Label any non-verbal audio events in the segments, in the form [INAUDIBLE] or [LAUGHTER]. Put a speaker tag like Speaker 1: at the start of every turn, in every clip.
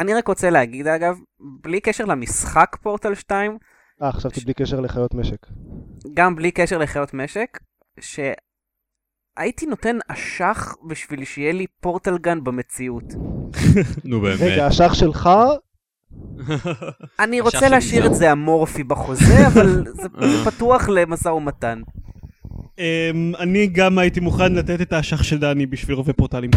Speaker 1: אני רק רוצה להגיד אגב, בלי קשר למשחק פורטל 2,
Speaker 2: אה, חשבתי בלי קשר לחיות משק.
Speaker 1: גם בלי קשר לחיות משק, שהייתי נותן אשח בשביל שיהיה לי פורטל גן במציאות. [LAUGHS]
Speaker 3: נו באמת.
Speaker 2: רגע, השח שלך, [LAUGHS]
Speaker 1: אני
Speaker 3: אשח
Speaker 1: רוצה להשאיר. את זה אמורפי בחוזה, [LAUGHS] אבל זה פתוח למשא ומתן.
Speaker 4: אמ, אני גם הייתי מוכן לתת את האשך של דני בשביל רובי פורטלים.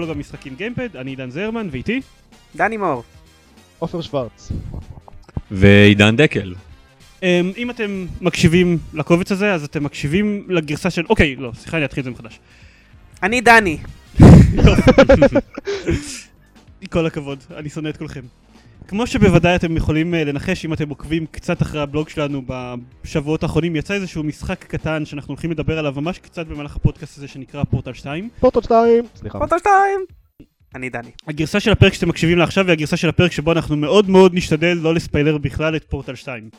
Speaker 4: בלוג המשחקים גיימפד, אני עידן זרמן ואיתי
Speaker 1: דני מור.
Speaker 2: עופר שוורץ.
Speaker 3: ועידן דקל.
Speaker 4: אמ, אם אתם מקשיבים לקובץ הזה, אז אתם מקשיבים לגרסה של... אוקיי, לא, סליחה, אני אתחיל את זה מחדש.
Speaker 1: אני דני. [LAUGHS]
Speaker 4: כל הכבוד, אני שונא את כולכם. כמו שבוודאי אתם יכולים אה, לנחש אם אתם עוקבים קצת אחרי הבלוג שלנו בשבועות האחרונים, יצא איזשהו משחק קטן שאנחנו הולכים לדבר עליו ממש קצת במהלך הפודקאסט הזה שנקרא פורטל 2.
Speaker 2: פורטל 2. סליחה.
Speaker 1: פורטל 2. אני דני.
Speaker 4: הגרסה של הפרק שאתם מקשיבים לה עכשיו היא הגרסה של הפרק שבו אנחנו מאוד מאוד נשתדל לא לספיילר בכלל את פורטל 2.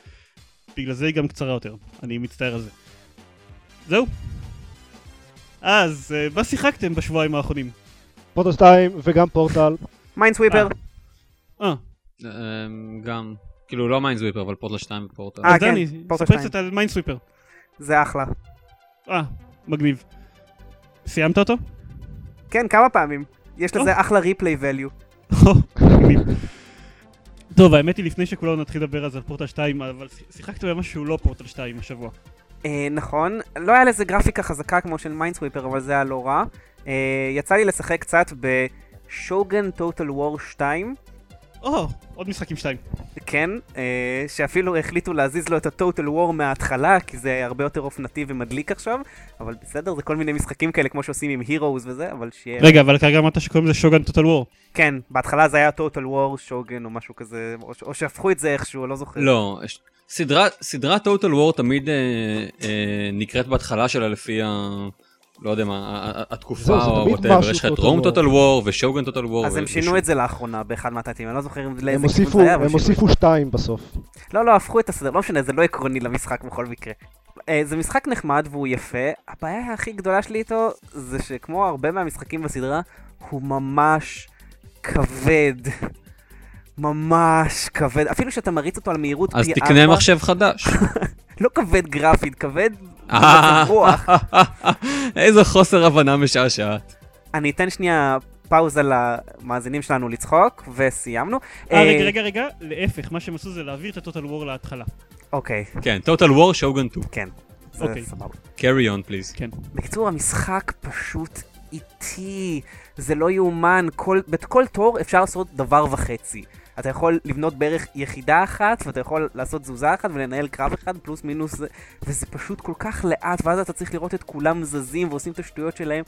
Speaker 4: בגלל זה היא גם קצרה יותר, אני מצטער על זה. זהו. אז, אה, מה שיחקתם בשבועיים האחרונים?
Speaker 2: פורטל 2 וגם Portal.
Speaker 1: Minesweeper.
Speaker 4: אה,
Speaker 3: אמ, גם, כאילו לא Minesweeper, אבל פורטל 2 ופורטל.
Speaker 1: אה,
Speaker 4: אז
Speaker 1: כן,
Speaker 4: דני,
Speaker 1: פורטל
Speaker 4: ספר
Speaker 1: 2.
Speaker 4: קצת על Minesweeper.
Speaker 1: זה אחלה.
Speaker 4: אה, מגניב. סיימת אותו?
Speaker 1: כן, כמה פעמים. יש לזה אחלה replay value. [LAUGHS]
Speaker 4: מגניב. טוב, האמת היא לפני שכולנו נתחיל לדבר אז על פורטל 2, אבל שיחקת במשהו שהוא לא פורטל 2 השבוע.
Speaker 1: אה, נכון, לא היה לזה גרפיקה חזקה כמו של Minesweeper, אבל זה היה לא רע. אה, יצא לי לשחק קצת ב Shogun Total War 2,
Speaker 4: או, עוד משחק עם 2.
Speaker 1: כן, אה, שאפילו החליטו להזיז לו את הטוטל וור מההתחלה, כי זה הרבה יותר אופנתי ומדליק עכשיו, אבל בסדר, זה כל מיני משחקים כאלה כמו שעושים עם הירוז וזה, אבל שיהיה...
Speaker 4: רגע, אבל כרגע אמרת שקוראים לזה שוגן טוטל וור.
Speaker 1: כן, בהתחלה זה היה טוטל וור שוגן או משהו כזה, או, ש- או שהפכו את זה איכשהו, לא זוכר.
Speaker 3: לא, סדרת טוטל וור תמיד אה, אה, נקראת בהתחלה שלה לפי ה... לא יודע מה, התקופה או
Speaker 2: משהו
Speaker 3: יש לך את רום. טוטל וור ושוגן טוטל וור.
Speaker 1: אז הם שינו את זה לאחרונה באחד מהתתים, אני לא זוכר
Speaker 2: הם
Speaker 1: לאיזה כיוון זה היה,
Speaker 2: הם. הוסיפו 2 בסוף.
Speaker 1: לא, לא, הפכו את הסדר, לא משנה, זה לא עקרוני למשחק בכל מקרה. אה, זה משחק נחמד והוא יפה, הבעיה הכי גדולה שלי איתו זה שכמו הרבה מהמשחקים בסדרה, הוא ממש כבד. ממש כבד, אפילו שאתה מריץ אותו על מהירות
Speaker 3: אז
Speaker 1: פי
Speaker 3: תקנה
Speaker 1: ארבע,
Speaker 3: מחשב חדש. [LAUGHS]
Speaker 1: לא כבד גרפית, כבד
Speaker 3: אה.
Speaker 1: רוח. [LAUGHS]
Speaker 3: איזה חוסר הבנה משעשעת.
Speaker 1: אני אתן שנייה פאוזה למאזינים שלנו לצחוק, וסיימנו.
Speaker 4: אה, רגע, רגע, רגע, להפך, מה שהם עשו זה להעביר את הטוטל וור להתחלה.
Speaker 1: אוקיי,
Speaker 3: כן, טוטל וור שוגן 2.
Speaker 1: כן. זה
Speaker 4: אוקיי.
Speaker 1: סבבה.
Speaker 3: carry on please.
Speaker 4: כן.
Speaker 1: בקיצור, המשחק פשוט איטי, זה לא יאומן, כל, בכל תור אפשר לעשות דבר וחצי. אתה יכול לבנות בערך יחידה אחת, ואתה יכול לעשות תזוזה אחת ולנהל קרב אחד, פלוס מינוס, זה- וזה פשוט כל כך לאט, ואז אתה צריך לראות את כולם זזים ועושים את השטויות שלהם.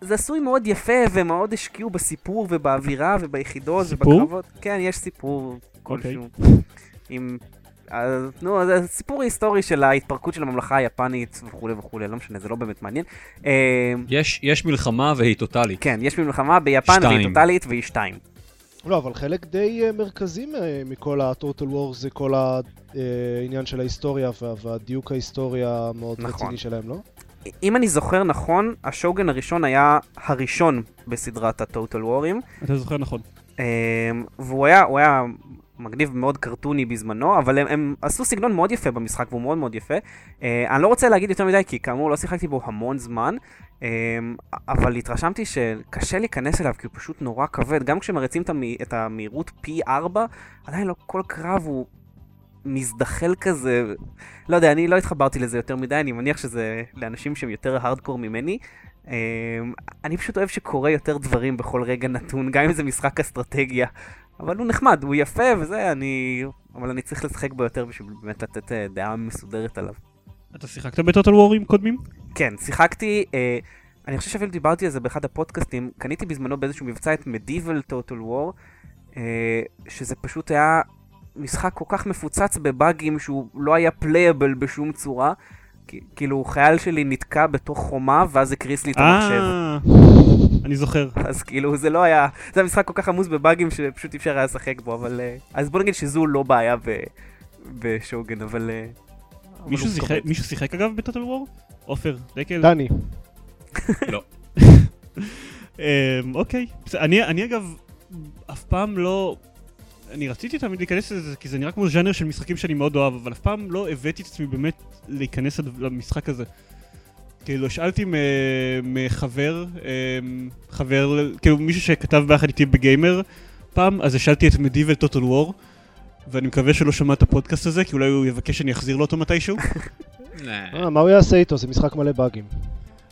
Speaker 1: זה עשוי מאוד יפה, ומאוד השקיעו בסיפור ובאווירה וביחידות
Speaker 4: סיפור?
Speaker 1: ובקרבות. כן, יש סיפור כלשהו. עם... אז, נו, זה סיפור היסטורי של ההתפרקות של הממלכה היפנית וכולי וכולי, לא משנה, זה לא באמת מעניין. אה,
Speaker 3: יש, יש מלחמה והיא טוטאלית.
Speaker 1: כן, יש מלחמה ביפן והיא
Speaker 3: שתיים.
Speaker 1: טוטאלית והיא שתיים.
Speaker 2: לא, אבל חלק די אה, מרכזי מ- מכל ה-Total War זה כל העניין של ההיסטוריה וה- והדיוק ההיסטורי המאוד
Speaker 1: נכון.
Speaker 2: רציני שלהם, לא?
Speaker 1: אם אני זוכר נכון, השוגן הראשון היה הראשון בסדרת הטוטל וורים,
Speaker 4: אתה זוכר נכון.
Speaker 1: אה, והוא היה, הוא היה מגניב מאוד קרטוני בזמנו, אבל הם, הם עשו סגנון מאוד יפה במשחק והוא מאוד מאוד יפה. אה, אני לא רוצה להגיד יותר מדי, כי כאמור לא שיחקתי בו המון זמן, אה, אבל התרשמתי שקשה להיכנס אליו, כי הוא פשוט נורא כבד. גם כשמריצים את, המהירות פי 4, עדיין לא כל קרב הוא מזדחל כזה. לא יודע, אני לא התחברתי לזה יותר מדי, אני מניח שזה לאנשים שהם יותר הארדקור ממני. אה, אני פשוט אוהב שקורה יותר דברים בכל רגע נתון, גם אם זה משחק אסטרטגיה. אבל הוא נחמד, הוא יפה וזה, אני... אבל אני צריך לשחק בו יותר בשביל באמת לתת אה, דעה מסודרת עליו.
Speaker 4: אתה שיחקת ב Total War ים קודמים?
Speaker 1: כן, שיחקתי, אה, אני חושב שאפילו דיברתי על זה באחד הפודקאסטים, קניתי בזמנו באיזשהו מבצע את Total War, אה, שזה פשוט היה משחק כל כך מפוצץ בבאגים שהוא לא היה playable בשום צורה, כאילו, חייל שלי נתקע בתוך חומה, ואז הקריס לי את המחשב.
Speaker 4: אה, אני זוכר.
Speaker 1: אז כאילו, זה לא היה... זה היה משחק כל כך עמוס בבאגים, שפשוט אי אפשר היה לשחק בו, אבל... אה, אז בוא נגיד שזו לא בעיה. בשוגן, אבל...
Speaker 4: מישהו שיחק-
Speaker 1: קופץ.
Speaker 4: מישהו שיחק אגב בטוטל וור? עופר, דקל?
Speaker 2: דני. [LAUGHS]
Speaker 4: אמ, אוקיי. בסדר, אני אני אגב, אף פעם לא... אני רציתי תמיד להיכנס לזה, כי זה נראה כמו ז'אנר של משחקים שאני מאוד אוהב, אבל אף פעם לא הבאתי את עצמי באמת להיכנס לד- למשחק הזה. כאילו, שאלתי מ- מחבר, אמ, חבר, כאילו מישהו שכתב ביחד איתי בגיימר פעם, אז השאלתי את מדיבל טוטל וור, ואני מקווה שלא שמע את הפודקאסט הזה, כי אולי הוא יבקש שאני אחזיר לו אותו מתישהו. [LAUGHS]
Speaker 2: אה, מה הוא יעשה איתו? זה משחק מלא באגים.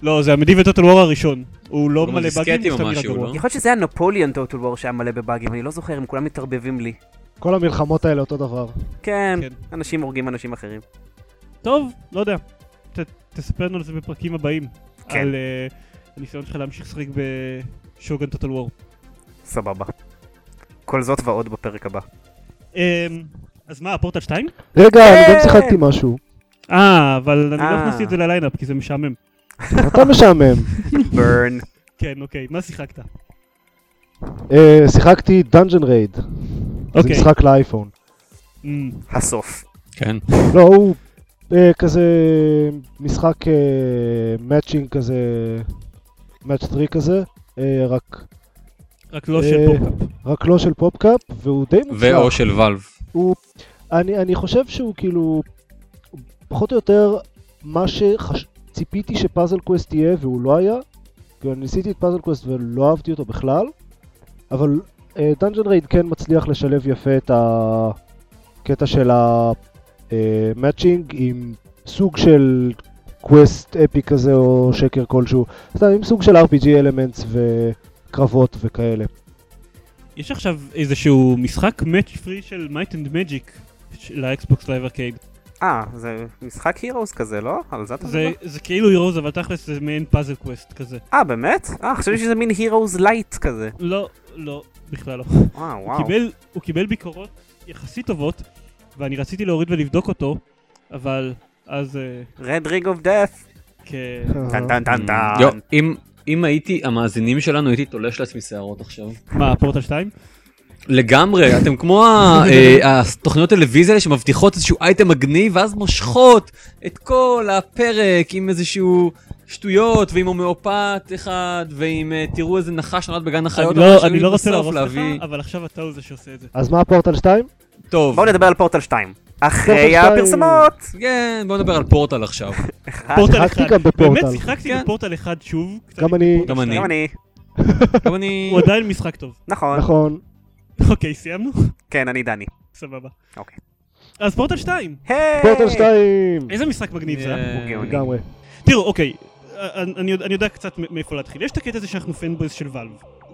Speaker 4: לא, זה המדיבל טוטל וור הראשון. הוא לא
Speaker 3: לא
Speaker 4: מלא באגים, הוא סתם נראה
Speaker 3: משהו,
Speaker 4: גרוע.
Speaker 3: לא?
Speaker 1: יכול להיות שזה היה נפוליאן טוטל וור שהיה מלא בבאגים, אני לא זוכר, הם כולם מתערבבים לי.
Speaker 2: כל המלחמות האלה אותו דבר.
Speaker 1: כן,
Speaker 4: כן.
Speaker 1: אנשים הורגים אנשים אחרים.
Speaker 4: טוב, לא יודע. תספר לנו על זה בפרקים הבאים.
Speaker 1: כן.
Speaker 4: על uh, הניסיון שלך להמשיך לשחק בשוגן טוטל וור.
Speaker 1: סבבה. כל זאת ועוד בפרק הבא.
Speaker 4: Um, אז מה, פורטל 2?
Speaker 2: רגע, אני גם
Speaker 1: כן.
Speaker 2: שיחקתי משהו.
Speaker 4: אה, אבל אני לא
Speaker 1: אה.
Speaker 4: הכנסתי את זה לליינאפ כי זה משעמם.
Speaker 2: אתה משעמם. [LAUGHS]
Speaker 1: ברן.
Speaker 4: כן, אוקיי, מה שיחקת?
Speaker 2: אה, שיחקתי Dungeon Raid. זה
Speaker 4: אוקיי.
Speaker 2: משחק לאייפון.
Speaker 4: Mm,
Speaker 1: הסוף.
Speaker 3: כן.
Speaker 2: לא, הוא אה, כזה משחק matching כזה, match 3 כזה, אה, רק,
Speaker 4: רק לא של
Speaker 2: אה,
Speaker 4: PopCap.
Speaker 2: רק לא של PopCap, והוא די מוצלח.
Speaker 3: או של
Speaker 2: Valve. אני, אני חושב שהוא כאילו, פחות או יותר מה שציפיתי ש Puzzle Quest יהיה והוא לא היה. כאילו, אני ניסיתי את Puzzle Quest ולא אהבתי אותו בכלל, אבל Dungeon Raid כן מצליח לשלב יפה את הקטע של ה matching עם סוג של quest אפי כזה או שקר כלשהו, סתם עם סוג של RPG elements וקרבות וכאלה.
Speaker 4: יש עכשיו איזשהו משחק match three של Might and Magic ל Xbox Live Arcade.
Speaker 1: אה, זה משחק Heroes כזה, לא? על זה אתה
Speaker 4: זה,
Speaker 1: מדבר?
Speaker 4: זה כאילו Heroes, אבל תכלס זה מעין Puzzle Quest כזה.
Speaker 1: אה, באמת? אה, חשבתי שזה מין Heroes light כזה.
Speaker 4: לא, לא, בכלל לא.
Speaker 1: וואו,
Speaker 4: הוא
Speaker 1: וואו.
Speaker 4: קיבל, הוא קיבל ביקורות יחסית טובות, ואני רציתי להוריד ולבדוק אותו, אבל אז אה,
Speaker 1: Red Ring of Death.
Speaker 4: כ...
Speaker 1: טן טן טן טן.
Speaker 3: אם- הייתי המאזינים שלנו הייתי תולש לעצמי שערות עכשיו.
Speaker 4: מה, פורטל 2?
Speaker 3: לגמרי, אתם כמו אה, התוכניות טלוויזיה האלה שמבטיחות איזשהו אייטם מגניב, ואז מושכות את כל הפרק עם איזשהו שטויות, ועם הומאופת אחד, ועם אה, תראו איזה נחש נולד בגן החיות,
Speaker 4: אני לא, לא רוצה להרוס לך, אבל עכשיו אתה הוא זה שעושה את זה.
Speaker 2: אז מה פורטל 2?
Speaker 3: טוב,
Speaker 1: בואו נדבר על פורטל 2. אחרי
Speaker 2: פורטל 2.
Speaker 1: הפרסומות.
Speaker 3: כן, בואו נדבר על פורטל עכשיו.
Speaker 4: פורטל
Speaker 2: שיחקתי
Speaker 4: 1.
Speaker 2: גם בפורטל.
Speaker 4: באמת שיחקתי. בפורטל 1 שוב.
Speaker 2: גם אני.
Speaker 3: גם אני.
Speaker 1: גם אני. [LAUGHS]
Speaker 4: הוא עדיין משחק טוב.
Speaker 1: נכון.
Speaker 2: נכון.
Speaker 4: אוקיי, סיימנו?
Speaker 1: כן, אני דני.
Speaker 4: סבבה.
Speaker 1: אוקיי.
Speaker 4: אז פורטל 2.
Speaker 1: היי!
Speaker 2: פורטל 2!
Speaker 4: איזה משחק מגניב זה? אה?
Speaker 1: גאוני.
Speaker 2: לגמרי.
Speaker 4: תראו, אוקיי, אני, אני יודע- קצת מאיפה להתחיל. יש את הקטע הזה שאנחנו פנבויז של ואלב.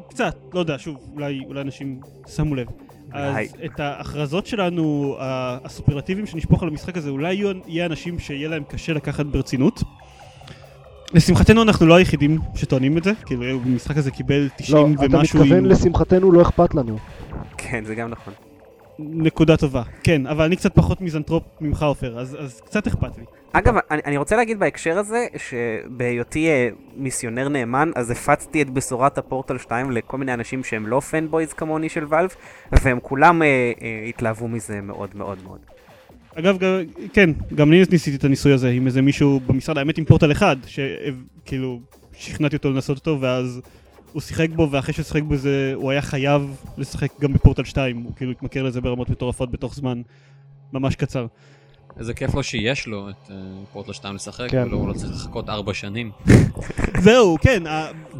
Speaker 4: קצת, לא יודע, שוב, אולי אנשים שמו לב. אז
Speaker 1: אולי.
Speaker 4: את ההכרזות שלנו, ה- הסופרלטיביים שנשפוך על המשחק הזה, אולי יהיו, יהיה אנשים שיהיה להם קשה לקחת ברצינות. לשמחתנו אנחנו לא היחידים שטוענים את זה, כאילו המשחק הזה קיבל 90
Speaker 2: לא, אתה
Speaker 4: ומשהו
Speaker 2: מתכוון
Speaker 4: עם
Speaker 2: לשמחתנו לא אכפת לנו.
Speaker 1: כן, זה גם נכון.
Speaker 4: נקודה טובה. כן, אבל אני קצת פחות מיזנטרופ ממך עופר, אז, אז קצת אכפת לי.
Speaker 1: אגב, אני, אני רוצה להגיד בהקשר הזה, שבהיותי אה, מיסיונר נאמן, אז הפצתי את בשורת הפורטל 2 לכל מיני אנשים שהם לא fanboys כמוני של Valve, והם כולם אה, אה, התלהבו מזה מאוד מאוד מאוד.
Speaker 4: אגב, גם, כן, גם אני ניסיתי את הניסוי הזה עם איזה מישהו במשרד, האמת עם פורטל אחד, שכאילו שכנעתי אותו לנסות אותו, ואז הוא שיחק בו, ואחרי שהוא שיחק בזה, הוא היה חייב לשחק גם בפורטל 2, הוא כאילו התמכר לזה ברמות מטורפות בתוך זמן ממש קצר.
Speaker 3: איזה כיף לו שיש לו את אה, פורטל 2 לשחק,
Speaker 2: כן.
Speaker 3: ולא הוא לא צריך לחכות ארבע שנים. [LAUGHS]
Speaker 4: זהו, כן,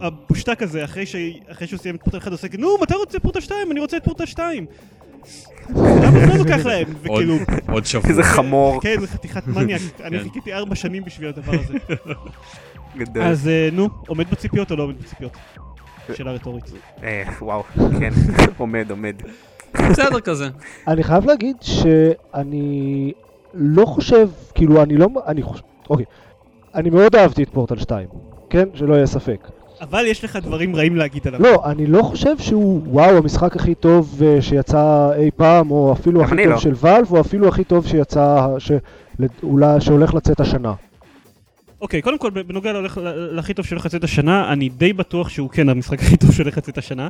Speaker 4: הבושטק הזה, אחרי, ש... אחרי שהוא סיים את פורטל 1, הוא עושה, נו, מתי רוצה פורטל 2? אני רוצה את פורטל 2. למה זה לא לוקח להם? [LAUGHS]
Speaker 3: עוד-
Speaker 4: וכאילו,
Speaker 3: עוד שבוע.
Speaker 1: איזה חמור
Speaker 4: כן, זה חתיכת [LAUGHS] מניאק, אני
Speaker 3: כן.
Speaker 4: חיכיתי ארבע שנים בשביל הדבר הזה.
Speaker 1: גדול.
Speaker 4: אז אה, נו, עומד בציפיות או לא עומד בציפיות? שאלה רטורית.
Speaker 1: אה, וואו, כן, [LAUGHS] עומד, עומד.
Speaker 3: בסדר כזה.
Speaker 2: אני חייב להגיד שאני לא חושב, כאילו אני לא, אני חושב, אוקיי, אני מאוד אהבתי את פורטל 2, כן? שלא יהיה ספק.
Speaker 4: אבל יש לך דברים רעים להגיד עליו.
Speaker 2: לא, אני לא חושב שהוא, וואו, המשחק הכי טוב אה, שיצא אי פעם, או אפילו הכי טוב
Speaker 1: לא.
Speaker 2: של ואלב, או אפילו הכי טוב שיצא, שאולי, שהולך לצאת השנה.
Speaker 4: אוקיי, קודם כל, בנוגע להכי טוב שהולך לצאת השנה, אני די בטוח שהוא כן המשחק הכי טוב שהולך לצאת השנה.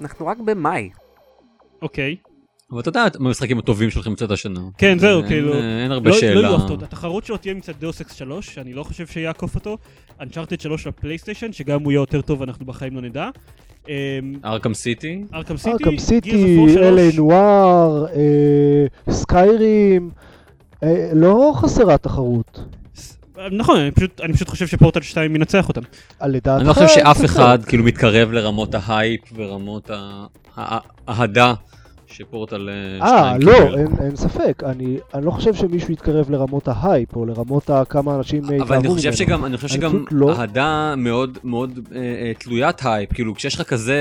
Speaker 1: אנחנו רק במאי.
Speaker 4: אוקיי.
Speaker 3: אבל אתה יודע מה המשחקים הטובים שהולכים לצאת השנה.
Speaker 4: כן, זהו, כאילו...
Speaker 3: אין הרבה
Speaker 4: לא,
Speaker 3: שאלה.
Speaker 4: לא יהיו הפתעות. התחרות שלו תהיה מצד Deus Ex 3, שאני לא חושב שיעקוף אותו. Uncharted 3 ל PlayStation, שגם הוא יהיה יותר טוב, אנחנו בחיים לא נדע.
Speaker 3: Arkham City?
Speaker 4: Arkham City,
Speaker 2: ארכם סיטי,
Speaker 4: War 3,
Speaker 2: L.A. Noire, Skyrim, לא חסרה תחרות.
Speaker 4: נכון, אני פשוט- אני פשוט חושב שפורטל 2 ינצח אותם.
Speaker 2: לדעתך...
Speaker 3: אני לא חושב שאף. אחד כאילו מתקרב לרמות ההייפ ורמות האהדה שפורטל
Speaker 2: אה,
Speaker 3: 2
Speaker 2: לא. אין, אין ספק. אני, אני לא חושב שמישהו יתקרב לרמות ההייפ, או לרמות כמה אנשים אה,
Speaker 3: אבל אני חושב
Speaker 2: ממנו.
Speaker 3: שגם, אני חושב שגם
Speaker 2: לא-
Speaker 3: אהדה מאוד מאוד אה, אה, תלוית הייפ, כאילו כשיש לך כזה,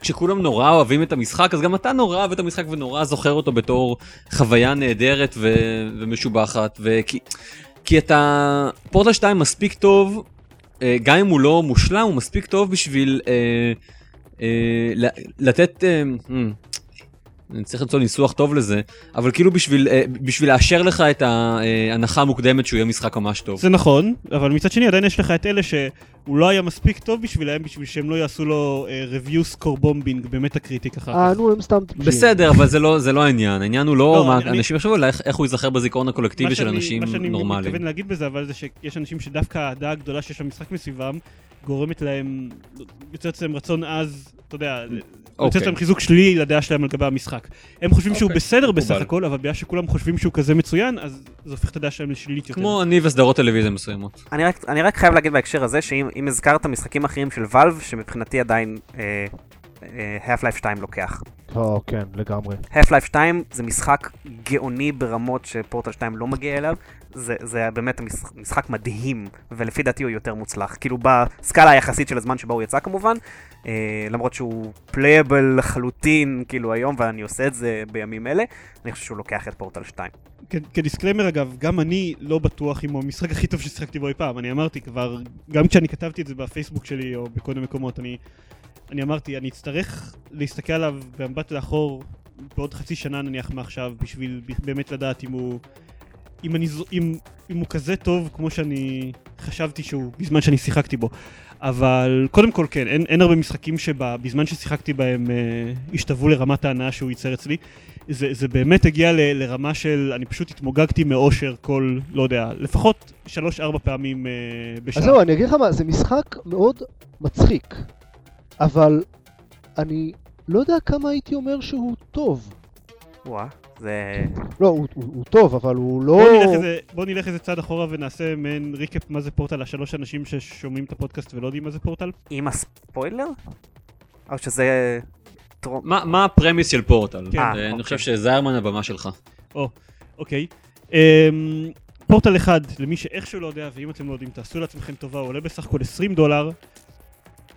Speaker 3: כשכולם נורא אוהבים את המשחק, אז גם אתה נורא אוהב את המשחק ונורא זוכר אותו בתור חוויה נהדרת ו, ומשובחת, וכי כי אתה, פורטל 2 מספיק טוב, אה, גם אם הוא לא מושלם, הוא מספיק טוב בשביל אה, אה, לתת, אה, אני צריך למצוא ניסוח טוב לזה, אבל כאילו בשביל, אה, בשביל לאשר לך את ההנחה המוקדמת שהוא יהיה משחק ממש טוב.
Speaker 4: זה נכון, אבל מצד שני עדיין יש לך את אלה שהוא לא היה מספיק טוב בשבילהם, בשביל שהם לא יעשו לו review score bombing במטה קריטיק אחר
Speaker 2: אה,
Speaker 4: כך.
Speaker 2: נו, הם סתם טיפשים.
Speaker 3: בסדר, אבל זה לא, זה לא העניין, העניין הוא לא
Speaker 4: לא,
Speaker 3: מה
Speaker 4: אני-
Speaker 3: אנשים יחשבו, איך, איך הוא ייזכר בזיכרון הקולקטיבי של
Speaker 4: שאני-
Speaker 3: אנשים
Speaker 4: מה שאני
Speaker 3: נורמליים.
Speaker 4: מתכוון להגיד בזה, אבל זה שיש אנשים שדווקא האהדה הגדולה שיש למשחק מסביבם, גורמת להם, יוצרת להם רצון עז, אתה יודע,
Speaker 3: אוקיי.
Speaker 4: להם חיזוק שלילי לדעה שלהם על גבי המשחק. הם חושבים שהוא
Speaker 3: אוקיי,
Speaker 4: בסדר בסך. הכל, אבל בגלל שכולם חושבים שהוא כזה מצוין, אז זה הופך את הדעה שלהם לשלילית יותר.
Speaker 3: כמו אני וסדרות טלוויזיה מסוימות.
Speaker 1: אני רק, אני רק חייב להגיד בהקשר הזה, שאם אם הזכרת משחקים אחרים של Valve, שמבחינתי עדיין אה, אה, Half-Life 2 לוקח.
Speaker 2: או, כן, לגמרי.
Speaker 1: Half-Life 2 זה משחק גאוני ברמות שפורטל 2 לא מגיע אליו. זה, זה באמת משחק, משחק מדהים, ולפי דעתי הוא יותר מוצלח. כאילו בסקאלה היחסית של הזמן שבו הוא יצא כמובן, אה, למרות שהוא playable לחלוטין, כאילו היום, ואני עושה את זה בימים אלה, אני חושב שהוא לוקח את פורטל 2.
Speaker 4: כ- כדיסקליימר אגב, גם אני לא בטוח אם הוא המשחק הכי טוב ששיחקתי בו אי פעם. אני אמרתי כבר, גם כשאני כתבתי את זה בפייסבוק שלי או בכל מיני מקומות, אני, אני אמרתי, אני אצטרך להסתכל עליו במבט לאחור בעוד חצי שנה נניח מעכשיו, בשביל באמת לדעת אם הוא... אם, אני, אם, אם הוא כזה טוב כמו שאני חשבתי שהוא בזמן שאני שיחקתי בו. אבל קודם כל כן, אין, אין הרבה משחקים שבזמן ששיחקתי בהם אה, השתוו לרמת ההנאה שהוא ייצר אצלי. זה, זה באמת הגיע ל, לרמה של, אני פשוט התמוגגתי מאושר כל, לא יודע, לפחות שלוש-ארבע פעמים אה, בשעה.
Speaker 2: אז זהו, אני אגיד לך מה, זה משחק מאוד מצחיק, אבל אני לא יודע כמה הייתי אומר שהוא טוב.
Speaker 1: וואה, זה...
Speaker 2: לא, הוא, הוא, הוא טוב, אבל הוא לא...
Speaker 4: בוא נלך, איזה, בוא נלך איזה צעד אחורה ונעשה מעין ריקאפ מה זה פורטל לשלוש אנשים ששומעים את הפודקאסט ולא יודעים מה זה פורטל.
Speaker 1: עם הספוילר? או שזה... טרום...
Speaker 3: מה מה הפרמיס של פורטל?
Speaker 4: כן.
Speaker 3: אה,
Speaker 1: אה,
Speaker 3: אני
Speaker 1: אוקיי.
Speaker 3: חושב שזיירמן הבמה שלך.
Speaker 4: אוקיי. אמ, פורטל אחד, למי שאיכשהו לא יודע, ואם אתם לא יודעים, תעשו לעצמכם טובה, הוא עולה בסך הכל 20 דולר,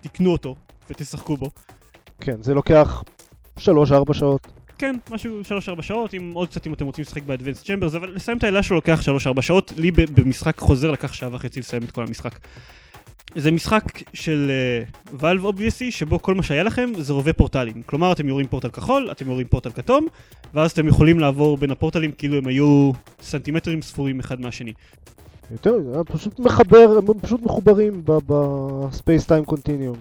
Speaker 4: תקנו אותו ותשחקו בו.
Speaker 2: כן, זה לוקח 3-4 שעות.
Speaker 4: כן, משהו 3-4 שעות, עם עוד קצת אם אתם רוצים לשחק באדוונס צ'מברס, אבל לסיים את העילה שלו לוקח 3-4 שעות, לי ב- במשחק חוזר לקח שעה וחצי לסיים את כל המשחק. זה משחק של Valve uh, obviously, שבו כל מה שהיה לכם זה רובה פורטלים. כלומר, אתם יורים פורטל כחול, אתם יורים פורטל כתום, ואז אתם יכולים לעבור בין הפורטלים כאילו הם היו סנטימטרים ספורים אחד מהשני.
Speaker 2: יותר, זה פשוט מחבר, הם פשוט מחוברים ב space time continuum.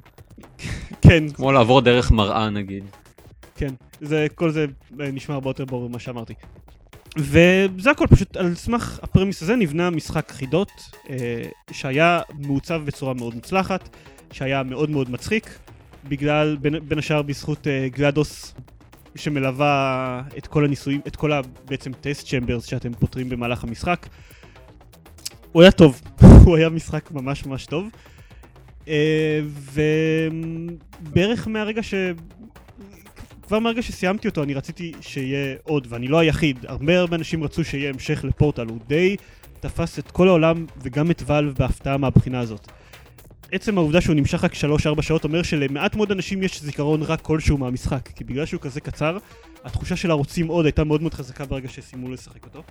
Speaker 4: כן,
Speaker 3: כמו לעבור דרך מראה נגיד.
Speaker 4: כן, זה, כל זה אה, נשמע הרבה יותר ברור ממה שאמרתי. וזה הכל, פשוט על סמך ה premise הזה נבנה משחק חידות, אה, שהיה מעוצב בצורה מאוד מוצלחת, שהיה מאוד מאוד מצחיק, בגלל, בין, בין השאר בזכות אה, גלדוס, שמלווה את כל הניסויים, את כל ה, בעצם טסט צ'מברס שאתם פותרים במהלך המשחק. הוא היה טוב, [LAUGHS] הוא היה משחק ממש ממש טוב. אה, ובערך מהרגע ש... כבר מהרגע שסיימתי אותו אני רציתי שיהיה עוד, ואני לא היחיד, הרבה הרבה אנשים רצו שיהיה המשך לפורטל, הוא די תפס את כל העולם וגם את ואלב בהפתעה מהבחינה הזאת. עצם העובדה שהוא נמשך רק 3-4 שעות אומר שלמעט מאוד אנשים יש זיכרון רק כלשהו מהמשחק, כי בגלל שהוא כזה קצר, התחושה של הרוצים עוד הייתה מאוד מאוד חזקה ברגע שסיימו לשחק אותו.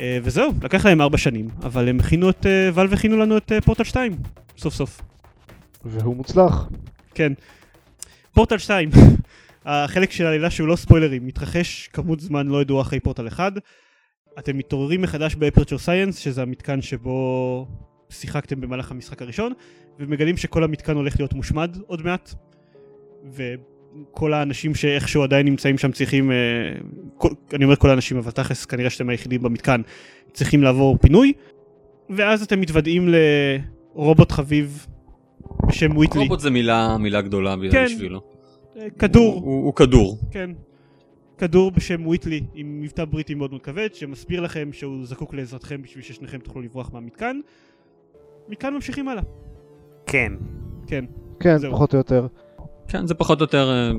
Speaker 4: אה, וזהו, לקח להם 4 שנים, אבל הם הכינו את, אה, ואלב הכינו לנו את אה, פורטל 2, סוף סוף.
Speaker 2: והוא מוצלח.
Speaker 4: כן. פורטל 2, החלק של העלילה שהוא לא ספוילרים, מתרחש כמות זמן לא ידועה אחרי פורטל 1. אתם מתעוררים מחדש ב Aperture Science, שזה המתקן שבו שיחקתם במהלך המשחק הראשון, ומגלים שכל המתקן הולך להיות מושמד עוד מעט, וכל האנשים שאיכשהו עדיין נמצאים שם צריכים, אה, כל, אני אומר כל האנשים, אבל תכלס כנראה שאתם היחידים במתקן, צריכים לעבור פינוי, ואז אתם מתוודעים לרובוט חביב בשם Wheatley.
Speaker 3: רובוט זה מילה, מילה גדולה
Speaker 4: כן.
Speaker 3: בשבילו.
Speaker 4: אה, כדור,
Speaker 3: הוא, הוא כדור.
Speaker 4: כן. כדור בשם וויטלי עם מבטא בריטי מאוד מאוד כבד שמסביר לכם שהוא זקוק לעזרתכם בשביל ששניכם תוכלו לברוח מהמתקן. מכאן ממשיכים הלאה.
Speaker 1: כן.
Speaker 4: כן.
Speaker 2: כן,
Speaker 4: זהו.
Speaker 2: פחות או יותר.
Speaker 3: כן, זה פחות או יותר, אה,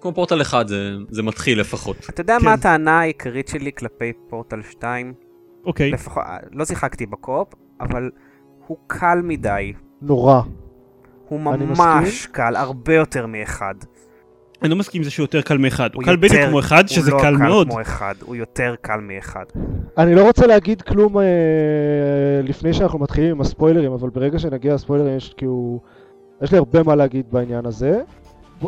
Speaker 3: כמו פורטל אחד, זה, זה מתחיל לפחות.
Speaker 1: אתה יודע
Speaker 4: כן.
Speaker 1: מה הטענה העיקרית שלי כלפי פורטל 2?
Speaker 4: אוקיי.
Speaker 1: לפחות, לא שיחקתי בקופ, אבל הוא קל מדי.
Speaker 2: נורא.
Speaker 1: הוא ממש. קל, הרבה יותר מאחד.
Speaker 4: אני לא מסכים עם זה שהוא יותר קל מאחד. הוא
Speaker 1: הוא
Speaker 4: קל בדיוק כמו אחד שזה
Speaker 1: הוא
Speaker 4: קל
Speaker 1: לא
Speaker 4: מאוד.
Speaker 1: קל כמו אחד, הוא יותר קל מאחד.
Speaker 2: אני לא רוצה להגיד כלום אה, לפני שאנחנו מתחילים עם הספוילרים, אבל ברגע שנגיע לספוילרים יש כאילו... יש לי הרבה מה להגיד בעניין הזה.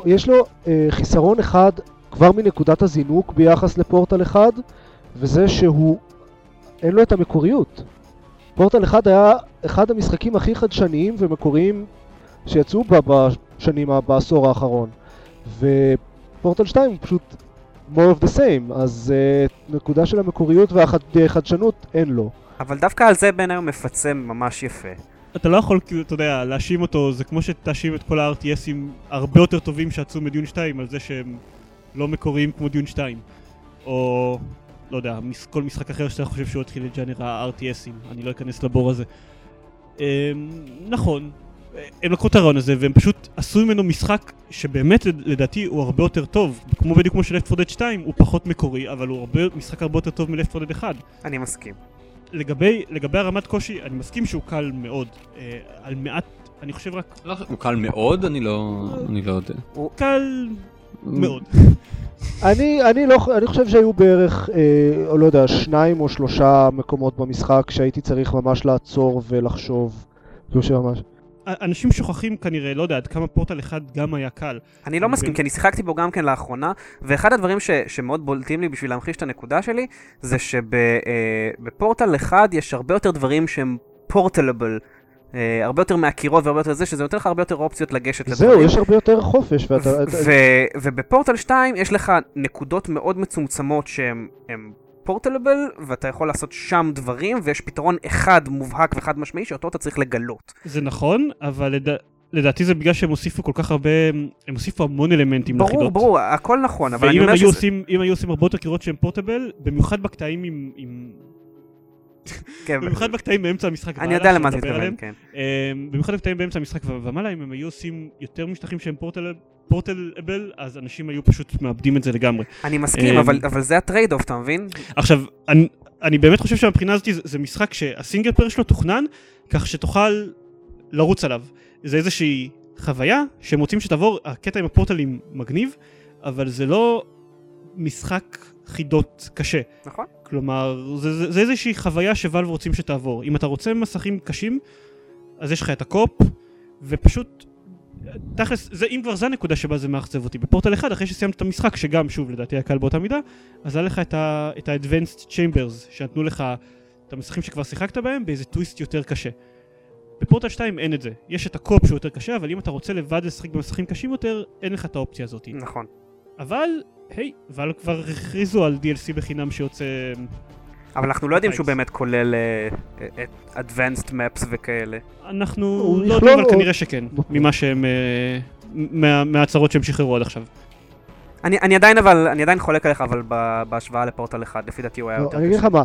Speaker 2: יש לו אה, חיסרון אחד כבר מנקודת הזינוק ביחס לפורטל אחד, וזה שהוא... אין לו את המקוריות. פורטל אחד היה אחד המשחקים הכי חדשניים ומקוריים שיצאו ב- בשנים, בעשור האחרון. ופורטל 2 הוא פשוט more of the same, אז uh, נקודה של המקוריות והחדשנות אין לו.
Speaker 1: אבל דווקא על זה בעיניי הוא מפצה ממש יפה.
Speaker 4: אתה לא יכול, כאילו, אתה יודע, להאשים אותו, זה כמו שתאשים את כל ה-RTSים הרבה יותר טובים שיצאו מדיון 2 על זה שהם לא מקוריים כמו דיון 2. או, לא יודע, כל משחק אחר שאתה חושב שהוא התחיל את ג'אנר ה-RTSים, אני לא אכנס לבור הזה. אמ, נכון, הם לקחו את הרעיון הזה והם פשוט עשו ממנו משחק שבאמת לד- לדעתי הוא הרבה יותר טוב, כמו בדיוק כמו של Left 4 Dead 2, הוא פחות מקורי, אבל הוא הרבה, משחק הרבה יותר טוב מ-Left 4 Dead 1.
Speaker 1: אני מסכים.
Speaker 4: לגבי, לגבי הרמת קושי, אני מסכים שהוא קל מאוד. אה, על מעט, אני חושב רק
Speaker 3: לא, הוא קל מאוד, אני לא, אני לא יודע.
Speaker 4: קל מאוד.
Speaker 2: אני, אני, לא, אני חושב שהיו בערך, אה, לא יודע, שניים או שלושה מקומות במשחק שהייתי צריך ממש לעצור ולחשוב. כאילו שממש...
Speaker 4: אנשים שוכחים כנראה, לא יודע, עד כמה פורטל אחד גם היה קל.
Speaker 1: אני לא מסכים. כי אני שיחקתי בו גם כן לאחרונה, ואחד הדברים ש, שמאוד בולטים לי בשביל להמחיש את הנקודה שלי, זה שבפורטל אחד יש הרבה יותר דברים שהם פורטלבל. אה, הרבה יותר מהקירות והרבה יותר זה, שזה נותן לך הרבה יותר אופציות לגשת לדברים.
Speaker 2: זהו, יש הרבה יותר חופש, ואתה...
Speaker 1: ו-
Speaker 2: אתה-
Speaker 1: ו- ובפורטל 2 יש לך נקודות מאוד מצומצמות שהן פורטלבל, ואתה יכול לעשות שם דברים, ויש פתרון אחד מובהק וחד משמעי שאותו אתה צריך לגלות.
Speaker 4: זה נכון, אבל לדע... לדעתי זה בגלל שהם הוסיפו כל כך הרבה, הם הוסיפו המון אלמנטים
Speaker 1: ברור,
Speaker 4: לחידות.
Speaker 1: ברור, הכל נכון, אבל אני אומר שזה...
Speaker 4: עושים, אם היו עושים הרבה יותר קירות שהם פורטבל, במיוחד בקטעים עם... עם...
Speaker 1: כן,
Speaker 4: במיוחד בקטעים באמצע המשחק
Speaker 1: אני יודע למה אתה מתכוון, כן.
Speaker 4: אמ, במיוחד בקטעים באמצע המשחק ומעלה, אם הם היו עושים יותר משטחים שהם portal- portalable, אז אנשים היו פשוט מאבדים את זה לגמרי.
Speaker 1: אני מסכים,
Speaker 4: אמ,
Speaker 1: אבל אבל זה ה trade off, אתה מבין?
Speaker 4: עכשיו, אני, אני באמת חושב שמבחינה הזאת זה, זה משחק שה single player שלו תוכנן כך שתוכל לרוץ עליו. זה איזושהי חוויה שהם רוצים שתעבור, הקטע עם הפורטלים מגניב, אבל זה לא משחק חידות קשה.
Speaker 1: נכון.
Speaker 4: כלומר, זה, זה, זה איזושהי חוויה שוואלב רוצים שתעבור. אם אתה רוצה מסכים קשים, אז יש לך את הקופ, ופשוט, תכלס, זה, אם כבר זה הנקודה שבה זה מאכזב אותי. בפורטל אחד, אחרי שסיימת את המשחק, שגם, שוב, לדעתי היה קל באותה מידה, אז היה לך את ה-Advanced Chambers, שנתנו לך את המסכים שכבר שיחקת בהם, באיזה טוויסט יותר קשה. בפורטל 2 אין את זה. יש את הקופ שהוא יותר קשה, אבל אם אתה רוצה לבד לשחק במסכים קשים יותר, אין לך את האופציה הזאת.
Speaker 1: נכון.
Speaker 4: אבל, היי, ואלו כבר הכריזו על DLC בחינם שיוצא...
Speaker 1: אבל אנחנו לא יודעים שהוא. באמת כולל אה, אה, את Advanced Maps וכאלה.
Speaker 4: אנחנו לא
Speaker 2: יכלול
Speaker 4: יודעים, אבל כנראה שכן, ממה שהם... אה, מה- מההצהרות שהם שחררו עד עכשיו.
Speaker 1: אני אני עדיין אבל, אני עדיין חולק עליך, אבל ב- בהשוואה לפורטל 1, לפי דעתי הוא היה
Speaker 2: לא,
Speaker 1: יותר
Speaker 2: אני אגיד לך. מה,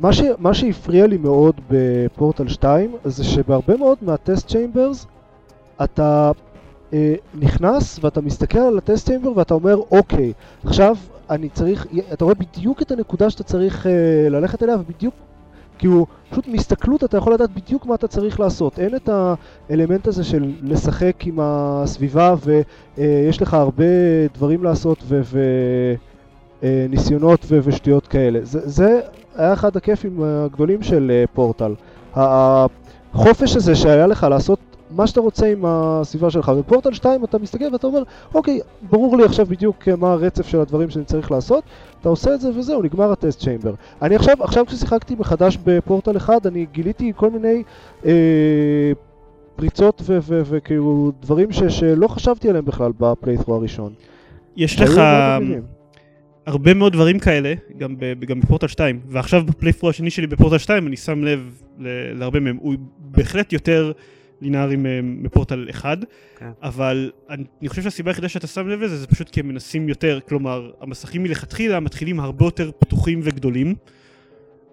Speaker 2: מה, ש, מה שהפריע לי מאוד בפורטל 2 זה שבהרבה מאוד מהטסט צ'יימברס אתה אה, נכנס ואתה מסתכל על הטסט צ'יימבר ואתה אומר אוקיי, עכשיו אני צריך, אתה רואה בדיוק את הנקודה שאתה צריך אה, ללכת אליה ובדיוק, כאילו פשוט מהסתכלות אתה יכול לדעת בדיוק מה אתה צריך לעשות, אין את האלמנט הזה של לשחק עם הסביבה ויש לך הרבה דברים לעשות ו... ו אה, ו- ושטויות כאלה. זה, זה היה אחד הכיפים הגדולים של אה, פורטל. החופש הזה שהיה לך לעשות מה שאתה רוצה עם הסביבה שלך. בפורטל 2 אתה מסתכל ואתה אומר, אוקיי, ברור לי עכשיו בדיוק אה, מה הרצף של הדברים שאני צריך לעשות, אתה עושה את זה וזהו, נגמר הטסט צ'יימבר. אני עכשיו, עכשיו כששיחקתי מחדש בפורטל 1, אני גיליתי כל מיני אה, פריצות ו- ו- וכאילו דברים ש- שלא חשבתי עליהם בכלל בפלייתרו הראשון.
Speaker 4: יש לך
Speaker 2: מגניבים.
Speaker 4: הרבה מאוד דברים כאלה, גם, ב, גם בפורטל 2, ועכשיו בפלייפרו השני שלי בפורטל 2 אני שם לב ל- להרבה מהם, הוא בהחלט יותר לינארי מ- מפורטל 1,
Speaker 1: כן.
Speaker 4: אבל אני, אני חושב שהסיבה היחידה שאתה שם לב לזה זה פשוט כי הם מנסים יותר, כלומר המסכים מלכתחילה מתחילים הרבה יותר פתוחים וגדולים,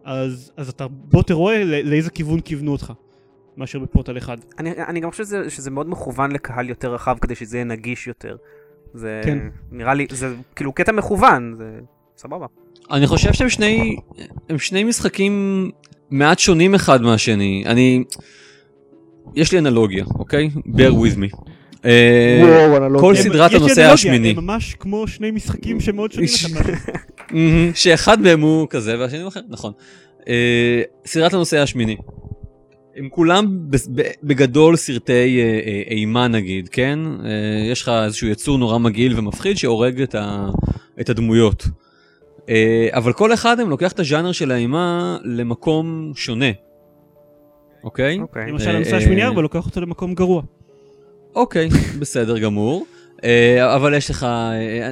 Speaker 4: אז, אז אתה הרבה יותר רואה לא- לאיזה כיוון כיוונו אותך, מאשר בפורטל 1.
Speaker 1: אני, אני גם חושב שזה, שזה מאוד מכוון לקהל יותר רחב כדי שזה יהיה נגיש יותר. זה
Speaker 4: כן.
Speaker 1: נראה לי, זה כאילו קטע מכוון, זה סבבה.
Speaker 3: אני חושב שהם שני, הם שני משחקים מעט שונים אחד מהשני. אני... יש לי אנלוגיה, אוקיי? bear with me. אה. כל
Speaker 4: הם-
Speaker 3: סדרת
Speaker 4: יש לי
Speaker 3: הנושא
Speaker 4: אנלוגיה,
Speaker 3: השמיני.
Speaker 4: הם ממש כמו שני משחקים שמאוד שונים [LAUGHS]
Speaker 3: שאחד מהם הוא כזה והשני הוא אחר, נכון. אה, סדרת הנושא השמיני. הם כולם בגדול סרטי אה, אימה נגיד, כן? יש לך איזשהו יצור נורא מגעיל ומפחיד שהורג את, הדמויות. אבל כל אחד מהם לוקח את הז'אנר של האימה למקום שונה. אוקיי?
Speaker 1: אוקיי.
Speaker 4: למשל
Speaker 3: אה,
Speaker 4: הנושא
Speaker 3: אה,
Speaker 4: השמיני ארבע לוקח אותו למקום גרוע.
Speaker 3: אוקיי, [LAUGHS] בסדר גמור. אה, אבל יש לך,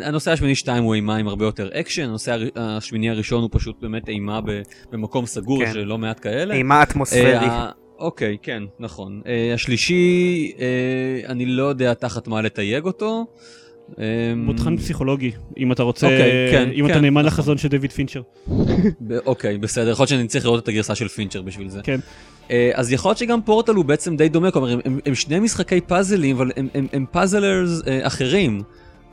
Speaker 3: הנושא השמיני 2 הוא אימה עם הרבה יותר אקשן, הנושא השמיני הראשון הוא פשוט באמת אימה ב- במקום סגור,
Speaker 1: כן.
Speaker 3: של לא מעט כאלה.
Speaker 1: אימה אטמוספרי.
Speaker 3: אוקיי, כן, נכון. השלישי, אני לא יודע תחת מה לתייג אותו.
Speaker 4: מותחן פסיכולוגי, אם אתה רוצה,
Speaker 3: אוקיי, כן,
Speaker 4: אם אתה
Speaker 3: כן,
Speaker 4: נאמן
Speaker 3: נכון.
Speaker 4: לחזון של דויד פינצ'ר.
Speaker 3: אוקיי, בסדר, יכול להיות שאני צריך לראות את הגרסה של פינצ'ר בשביל זה.
Speaker 4: כן.
Speaker 3: אה, אז יכול להיות שגם פורטל הוא בעצם די דומה, כלומר הם, הם, הם שני משחקי פאזלים, אבל הם, הם, הם puzzlers אה, אחרים.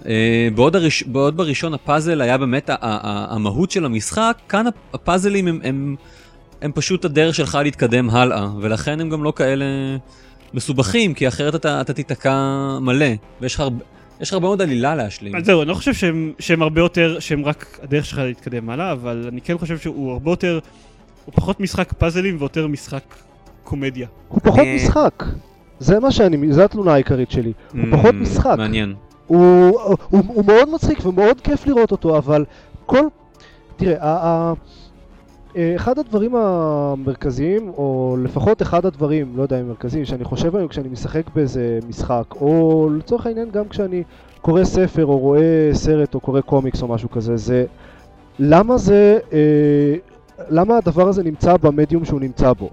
Speaker 3: אה, בעוד, הראש, בעוד בראשון הפאזל היה באמת המהות של המשחק, כאן הפ- הפאזלים הם, הם, הם פשוט הדרך שלך להתקדם הלאה, ולכן הם גם לא כאלה מסובכים, כי אחרת אתה, אתה תיתקע מלא, ויש לך הרבה... יש לך הרבה מאוד עלילה להשלים.
Speaker 4: אז זהו, אני לא חושב שהם, שהם הרבה יותר, שהם רק הדרך שלך להתקדם הלאה, אבל אני כן חושב שהוא הרבה יותר, הוא פחות משחק פאזלים ויותר משחק קומדיה.
Speaker 2: הוא פחות משחק. זה מה שאני, זו התלונה העיקרית שלי. הוא פחות
Speaker 3: Mm,
Speaker 2: משחק.
Speaker 3: מעניין.
Speaker 2: הוא, הוא, הוא מאוד מצחיק ומאוד כיף לראות אותו, אבל כל... תראה, ה, ה, אחד הדברים המרכזיים, או לפחות אחד הדברים, לא יודע אם מרכזיים, שאני חושב עליהם כשאני משחק באיזה משחק, או לצורך העניין גם כשאני קורא ספר, או רואה סרט, או קורא קומיקס או משהו כזה, זה למה זה, אה, למה הדבר הזה נמצא במדיום שהוא נמצא בו.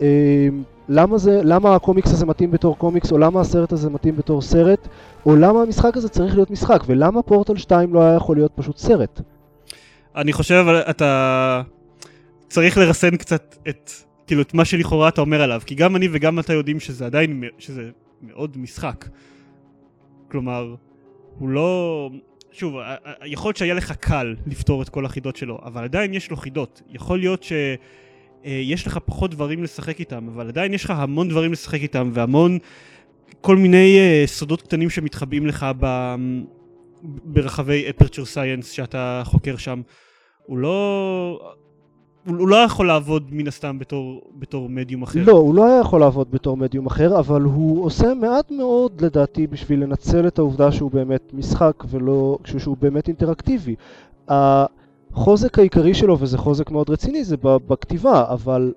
Speaker 2: אה, למה זה, למה הקומיקס הזה מתאים בתור קומיקס, או למה הסרט הזה מתאים בתור סרט, או למה המשחק הזה צריך להיות משחק, ולמה פורטל 2 לא היה יכול להיות פשוט סרט.
Speaker 4: אני חושב, אתה צריך לרסן קצת את, כאילו, את מה שלכאורה אתה אומר עליו, כי גם אני וגם אתה יודעים שזה עדיין, שזה מאוד משחק. כלומר, הוא לא... שוב, יכול להיות שהיה לך קל לפתור את כל החידות שלו, אבל עדיין יש לו חידות. יכול להיות שיש לך פחות דברים לשחק איתם, אבל עדיין יש לך המון דברים לשחק איתם, והמון כל מיני אה, סודות קטנים שמתחבאים לך ב... ברחבי אפרצ'ר סייאנס שאתה חוקר שם. הוא לא... הוא הוא לא יכול לעבוד מן הסתם בתור, בתור מדיום אחר.
Speaker 2: לא, הוא לא היה יכול לעבוד בתור מדיום אחר, אבל הוא עושה מעט מאוד לדעתי בשביל לנצל את העובדה שהוא באמת משחק ולא... שהוא באמת אינטראקטיבי. החוזק העיקרי שלו, וזה חוזק מאוד רציני, זה בכתיבה, אבל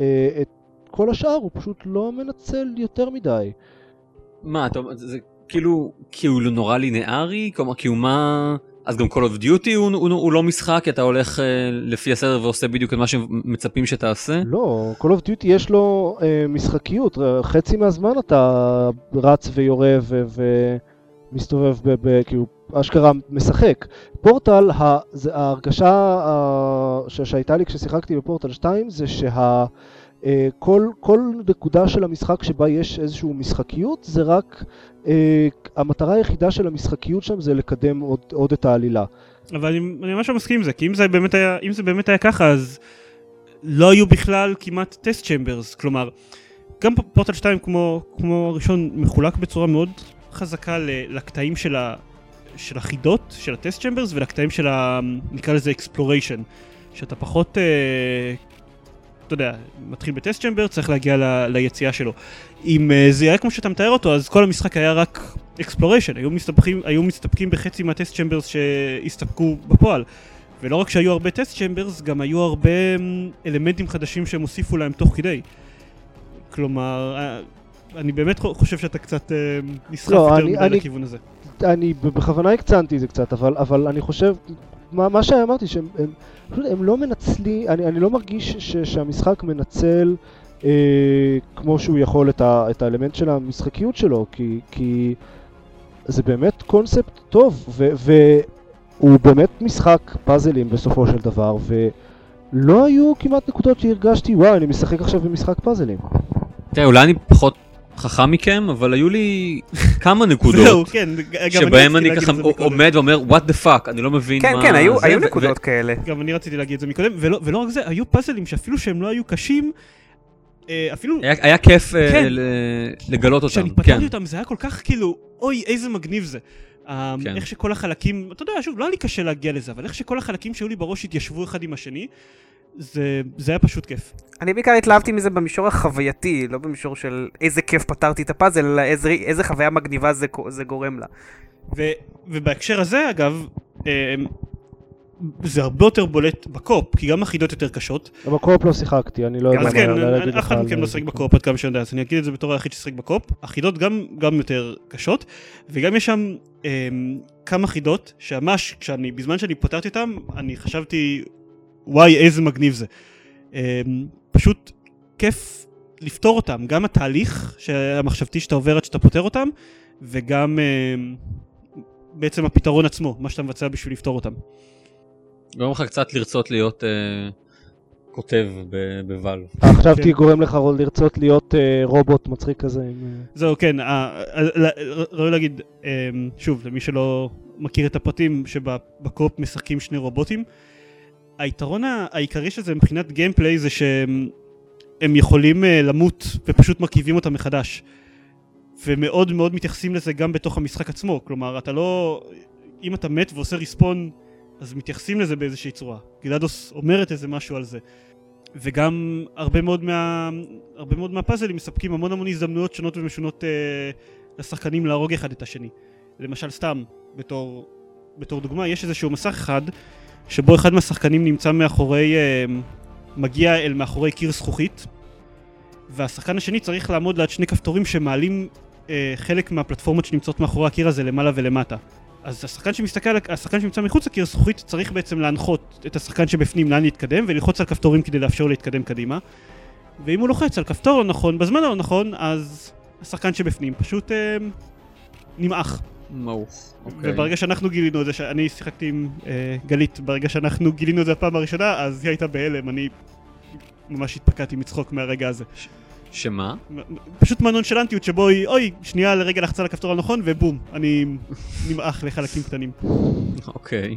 Speaker 2: אה, את כל השאר הוא פשוט לא מנצל יותר מדי.
Speaker 3: מה, אתה אומר, זה זה כאילו, כי הוא נורא לינארי? כלומר, כי הוא מה... אז גם Call of Duty הוא, הוא, הוא לא משחק, אתה הולך אה, לפי הסדר ועושה בדיוק את מה שמצפים שתעשה?
Speaker 2: לא, Call of Duty יש לו אה, משחקיות, אה, חצי מהזמן אתה רץ ויורה ו- ומסתובב, ב- ב- כאילו, אשכרה משחק. פורטל, ה- זה, ההרגשה אה, ש- שהייתה לי כששיחקתי בפורטל 2 זה שה... אה, כל, כל נקודה של המשחק שבה יש איזושהי משחקיות זה רק המטרה היחידה של המשחקיות שם זה לקדם עוד, עוד את העלילה.
Speaker 4: אבל אני, אני ממש לא מסכים עם זה, כי אם זה באמת היה, אם זה באמת היה ככה, אז לא היו בכלל כמעט טסט צ'מברס. כלומר, גם פורטל 2 כמו, כמו הראשון מחולק בצורה מאוד חזקה לקטעים של, ה, של החידות, של הטסט צ'מברס, ולקטעים של ה... נקרא לזה exploration. שאתה פחות... אה, אתה יודע, מתחיל ב test chamber, צריך להגיע ל, ליציאה שלו. אם אה, זה היה כמו שאתה מתאר אותו, אז כל המשחק היה רק exploration, היו מסתפקים, היו מסתפקים בחצי מה test chambers שהסתפקו בפועל. ולא רק שהיו הרבה test chambers, גם היו הרבה אמ, אלמנטים חדשים שהם הוסיפו להם תוך כדי. כלומר, אה, אני באמת חושב שאתה קצת אה, נסחף
Speaker 2: לא,
Speaker 4: יותר
Speaker 2: אני-
Speaker 4: מדי
Speaker 2: אני-
Speaker 4: לכיוון הזה.
Speaker 2: אני בכוונה הקצנתי את זה קצת, אבל, אבל אני חושב, מה, מה שאמרתי, שהם הם, הם לא מנצלים, אני, אני לא מרגיש ש, שהמשחק מנצל אה, כמו שהוא יכול את, ה, את האלמנט של המשחקיות שלו, כי, כי זה באמת קונספט טוב, ו, והוא באמת משחק פאזלים בסופו של דבר, ולא היו כמעט נקודות שהרגשתי, וואי, אני משחק עכשיו במשחק פאזלים.
Speaker 3: תראה, אולי אני פחות חכם מכם, אבל היו לי [LAUGHS] כמה
Speaker 4: זהו,
Speaker 3: נקודות.
Speaker 4: כן, גם אני
Speaker 3: שבהם אני
Speaker 4: להגיד
Speaker 3: ככה. עומד ואומר, what the fuck, אני לא מבין
Speaker 1: כן,
Speaker 3: מה...
Speaker 1: כן, היו
Speaker 3: זה,
Speaker 1: היו
Speaker 3: ו-
Speaker 1: נקודות כאלה.
Speaker 4: גם אני רציתי להגיד את זה מקודם, ולא, ולא רק זה, היו פאזלים שאפילו שהם לא היו קשים, אה, אפילו
Speaker 3: היה- היה כיף אה,
Speaker 4: כן.
Speaker 3: ל- לגלות אותם.
Speaker 4: כשאני
Speaker 3: כן.
Speaker 4: פתרתי אותם זה היה כל כך כאילו, אוי, איזה מגניב זה. אה,
Speaker 3: כן.
Speaker 4: איך שכל החלקים, אתה יודע, שוב, לא היה לי קשה להגיע לזה, אבל איך שכל החלקים שהיו לי בראש התיישבו אחד עם השני, זה, זה היה פשוט כיף.
Speaker 1: אני בעיקר התלהבתי מזה במישור החווייתי, לא במישור של איזה כיף פתרתי את הפאזל, אלא איזה, איזה חוויה מגניבה זה, זה גורם לה.
Speaker 4: ו, ובהקשר הזה, אגב, אה, זה הרבה יותר בולט בקופ, כי גם החידות יותר קשות.
Speaker 2: בקופ לא שיחקתי, אני לא יודע
Speaker 4: אז
Speaker 2: מה
Speaker 4: כן,
Speaker 2: לך
Speaker 4: אף אחד מכם לא. שיחק בקופ עד כמה שאני יודע, אז אני אגיד את זה בתור היחיד ששיחק בקופ. החידות גם, גם יותר קשות, וגם יש שם אה, כמה חידות, שממש, כשאני, בזמן שאני פתרתי אותם, אני חשבתי, וואי, איזה מגניב זה. אה, פשוט כיף לפתור אותם, גם התהליך המחשבתי שאתה עובר עד שאתה פותר אותם, וגם אה, בעצם הפתרון עצמו, מה שאתה מבצע בשביל לפתור אותם.
Speaker 3: גורם לך קצת לרצות להיות אה, כותב ב- בוואלב.
Speaker 2: אה, חשבתי
Speaker 4: כן.
Speaker 2: גורם לך לרצות להיות אה, רובוט מצחיק כזה עם... אה,
Speaker 4: זהו, כן, ראוי להגיד, אה, שוב, למי שלא מכיר את הפרטים, שבקופ משחקים שני רובוטים. היתרון העיקרי של זה מבחינת גיימפליי זה שהם הם יכולים אה, למות ופשוט מרכיבים אותם מחדש. ומאוד מאוד מתייחסים לזה גם בתוך המשחק עצמו, כלומר, אתה לא... אם אתה מת ועושה ריספון, אז מתייחסים לזה באיזושהי צורה. גלדוס אומרת איזה משהו על זה. וגם הרבה מאוד, מה, הרבה מאוד מהפאזלים מספקים המון המון הזדמנויות שונות ומשונות אה, לשחקנים להרוג אחד את השני. למשל סתם, בתור, בתור דוגמה, יש איזשהו מסך אחד שבו אחד מהשחקנים נמצא מאחורי, אה, מגיע אל מאחורי קיר זכוכית והשחקן השני צריך לעמוד ליד שני כפתורים שמעלים אה, חלק מהפלטפורמות שנמצאות מאחורי הקיר הזה למעלה ולמטה. אז השחקן שמסתכל, השחקן שנמצא מחוץ לקיר זכוכית צריך בעצם להנחות את השחקן שבפנים לאן להתקדם וללחוץ על כפתורים כדי לאפשר להתקדם קדימה. ואם הוא לוחץ על כפתור לא נכון בזמן הלא נכון, אז השחקן שבפנים פשוט אה, נמעך.
Speaker 3: מעוף. אוקיי.
Speaker 4: וברגע שאנחנו גילינו את זה, שאני שיחקתי עם אה, גלית, ברגע שאנחנו גילינו את זה הפעם הראשונה, אז היא הייתה בהלם, אני ממש התפקעתי מצחוק מהרגע הזה.
Speaker 3: שמה?
Speaker 4: פשוט מהנונשלנטיות שבו היא, אוי, שנייה לרגע לחצה על הכפתור הנכון, ובום, אני נמעך לחלקים קטנים.
Speaker 3: אוקיי.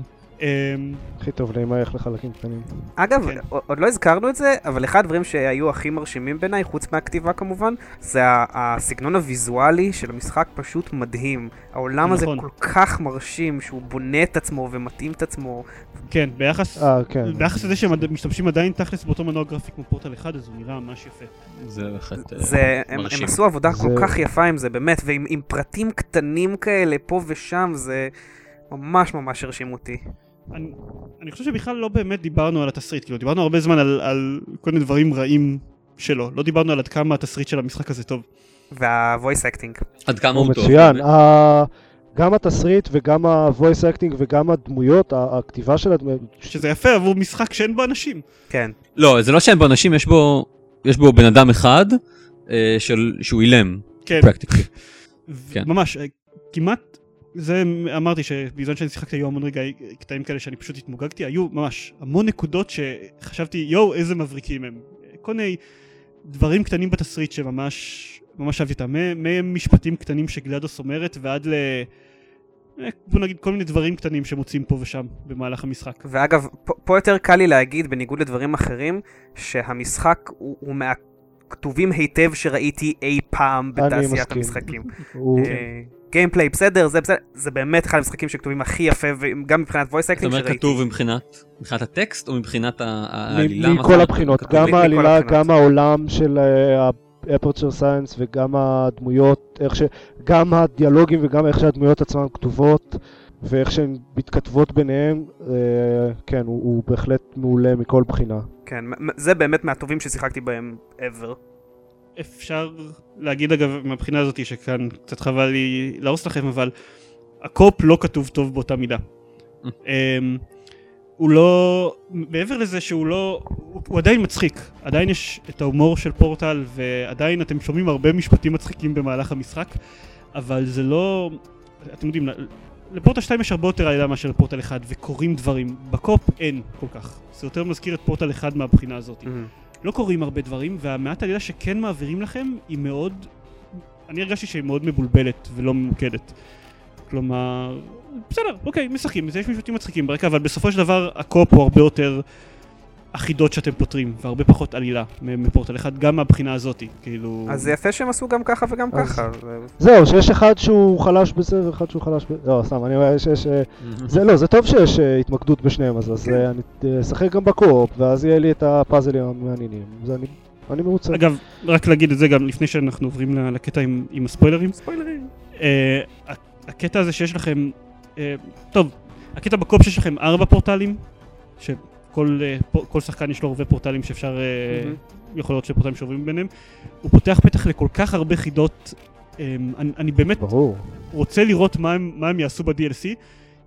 Speaker 2: הכי טוב להימעך לחלקים קטנים.
Speaker 1: אגב,
Speaker 4: כן.
Speaker 1: עוד לא הזכרנו את זה, אבל אחד הדברים שהיו הכי מרשימים בעיניי, חוץ מהכתיבה כמובן, זה הסגנון הוויזואלי של המשחק פשוט מדהים. העולם הזה
Speaker 4: נכון.
Speaker 1: כל כך מרשים, שהוא בונה את עצמו ומתאים את עצמו.
Speaker 4: כן, ביחס...
Speaker 2: אה, כן.
Speaker 4: ביחס לזה שהם עד- משתמשים עדיין תכלס באותו מנוע גרפי כמו פורטל 1, אז הוא נראה ממש יפה.
Speaker 3: זה בהחלט אה,
Speaker 1: זה, הם,
Speaker 3: מרשים.
Speaker 1: עשו עבודה
Speaker 2: זה-
Speaker 1: כל כך יפה עם זה, באמת, ועם עם פרטים קטנים כאלה פה ושם, זה ממש ממש הרשים אותי.
Speaker 4: אני, אני חושב שבכלל לא באמת דיברנו על התסריט, כאילו דיברנו הרבה זמן על, על כל מיני דברים רעים שלו, לא דיברנו על עד כמה התסריט של המשחק הזה טוב.
Speaker 1: וה-voice acting.
Speaker 3: עד כמה
Speaker 2: הוא
Speaker 3: הוא טוב.
Speaker 2: מצוין. ה- גם התסריט וגם ה-voice acting וגם הדמויות, הכתיבה של הדמויות.
Speaker 4: שזה יפה עבור משחק שאין בו אנשים.
Speaker 1: כן.
Speaker 3: לא, זה לא שאין בו אנשים, יש בו, יש בו בן אדם אחד אה, של, שהוא אילם,
Speaker 4: כן. [LAUGHS]
Speaker 3: כן.
Speaker 4: ממש, אה, כמעט, זה אמרתי שבזמן שאני שיחקתי היו המון רגעים קטעים כאלה שאני פשוט התמוגגתי, היו ממש המון נקודות שחשבתי יואו איזה מבריקים הם. כל מיני דברים קטנים בתסריט שממש ממש אהבתי אותם, ממשפטים קטנים שגלדוס אומרת ועד ל... אה, בוא נגיד כל מיני דברים קטנים שמוצאים פה ושם במהלך המשחק.
Speaker 1: ואגב, פה, פה יותר קל לי להגיד, בניגוד לדברים אחרים, שהמשחק הוא, הוא מהכתובים היטב שראיתי אי פעם בתעשיית. המשחקים.
Speaker 2: הוא-
Speaker 1: אה, gameplay בסדר, זה בסדר, זה באמת אחד המשחקים שכתובים הכי יפה, וגם מבחינת voice
Speaker 3: זאת
Speaker 1: acting
Speaker 3: אומרת
Speaker 1: שראיתי.
Speaker 3: כתוב מבחינת מבחינת הטקסט או מבחינת ה- העלילה?
Speaker 2: מכל? הבחינות, גם העלילה. גם העולם של Aperture Science וגם הדמויות, איך ש... גם הדיאלוגים וגם איך שהדמויות עצמן כתובות ואיך שהן מתכתבות ביניהם, אה, כן, הוא, הוא בהחלט מעולה מכל בחינה.
Speaker 1: כן, זה באמת מהטובים ששיחקתי בהם ever.
Speaker 4: אפשר להגיד אגב מהבחינה הזאת שכאן קצת חבל לי להרוס לכם אבל הקופ לא כתוב טוב באותה מידה. אמ, הוא לא, מעבר לזה שהוא לא, הוא, הוא עדיין מצחיק, עדיין יש את ההומור של פורטל ועדיין אתם שומעים הרבה משפטים מצחיקים במהלך המשחק אבל זה לא, אתם יודעים, לפורטל 2 יש הרבה יותר עלילה מאשר לפורטל 1 וקורים דברים, בקופ אין כל כך, זה יותר מזכיר את פורטל 1 מהבחינה הזאת.
Speaker 1: מהמם.
Speaker 4: לא קורים הרבה דברים, והמעט עלילה שכן מעבירים לכם היא מאוד... אני הרגשתי שהיא מאוד מבולבלת ולא ממוקדת. כלומר, בסדר, אוקיי, משחקים, יש משפטים מצחיקים ברקע, אבל בסופו של דבר הקופ הוא הרבה יותר החידות שאתם פותרים, והרבה פחות עלילה מפורטל אחד, גם מהבחינה הזאתי, כאילו...
Speaker 1: אז זה יפה שהם עשו גם ככה וגם
Speaker 2: אז-
Speaker 1: ככה. זה-
Speaker 2: זהו, שיש אחד שהוא חלש בזה ואחד שהוא חלש ב... לא, סתם, אני אומר שיש... אה, זה לא, זה טוב שיש אה, התמקדות בשניהם, אז אז, אה, אני אשחק גם בקו-אופ, ואז יהיה לי את הפאזלים המעניינים. זה אני- אני מרוצה.
Speaker 4: אגב, רק להגיד את זה גם לפני שאנחנו עוברים ל- לקטע עם, עם הספוילרים.
Speaker 1: ספוילרים.
Speaker 4: ה- הקטע הזה שיש לכם, אה, טוב, הקטע בקופ שיש לכם ארבע פורטלים, שכל אה, פו- כל שחקן יש לו הרבה פורטלים שאפשר, אה,
Speaker 1: מהמם.
Speaker 4: יכול להיות שפורטלים שעוברים ביניהם, הוא פותח פתח לכל כך הרבה חידות, אה, אני, אני באמת
Speaker 2: ברור.
Speaker 4: רוצה לראות מה הם, מה הם יעשו ב-DLC,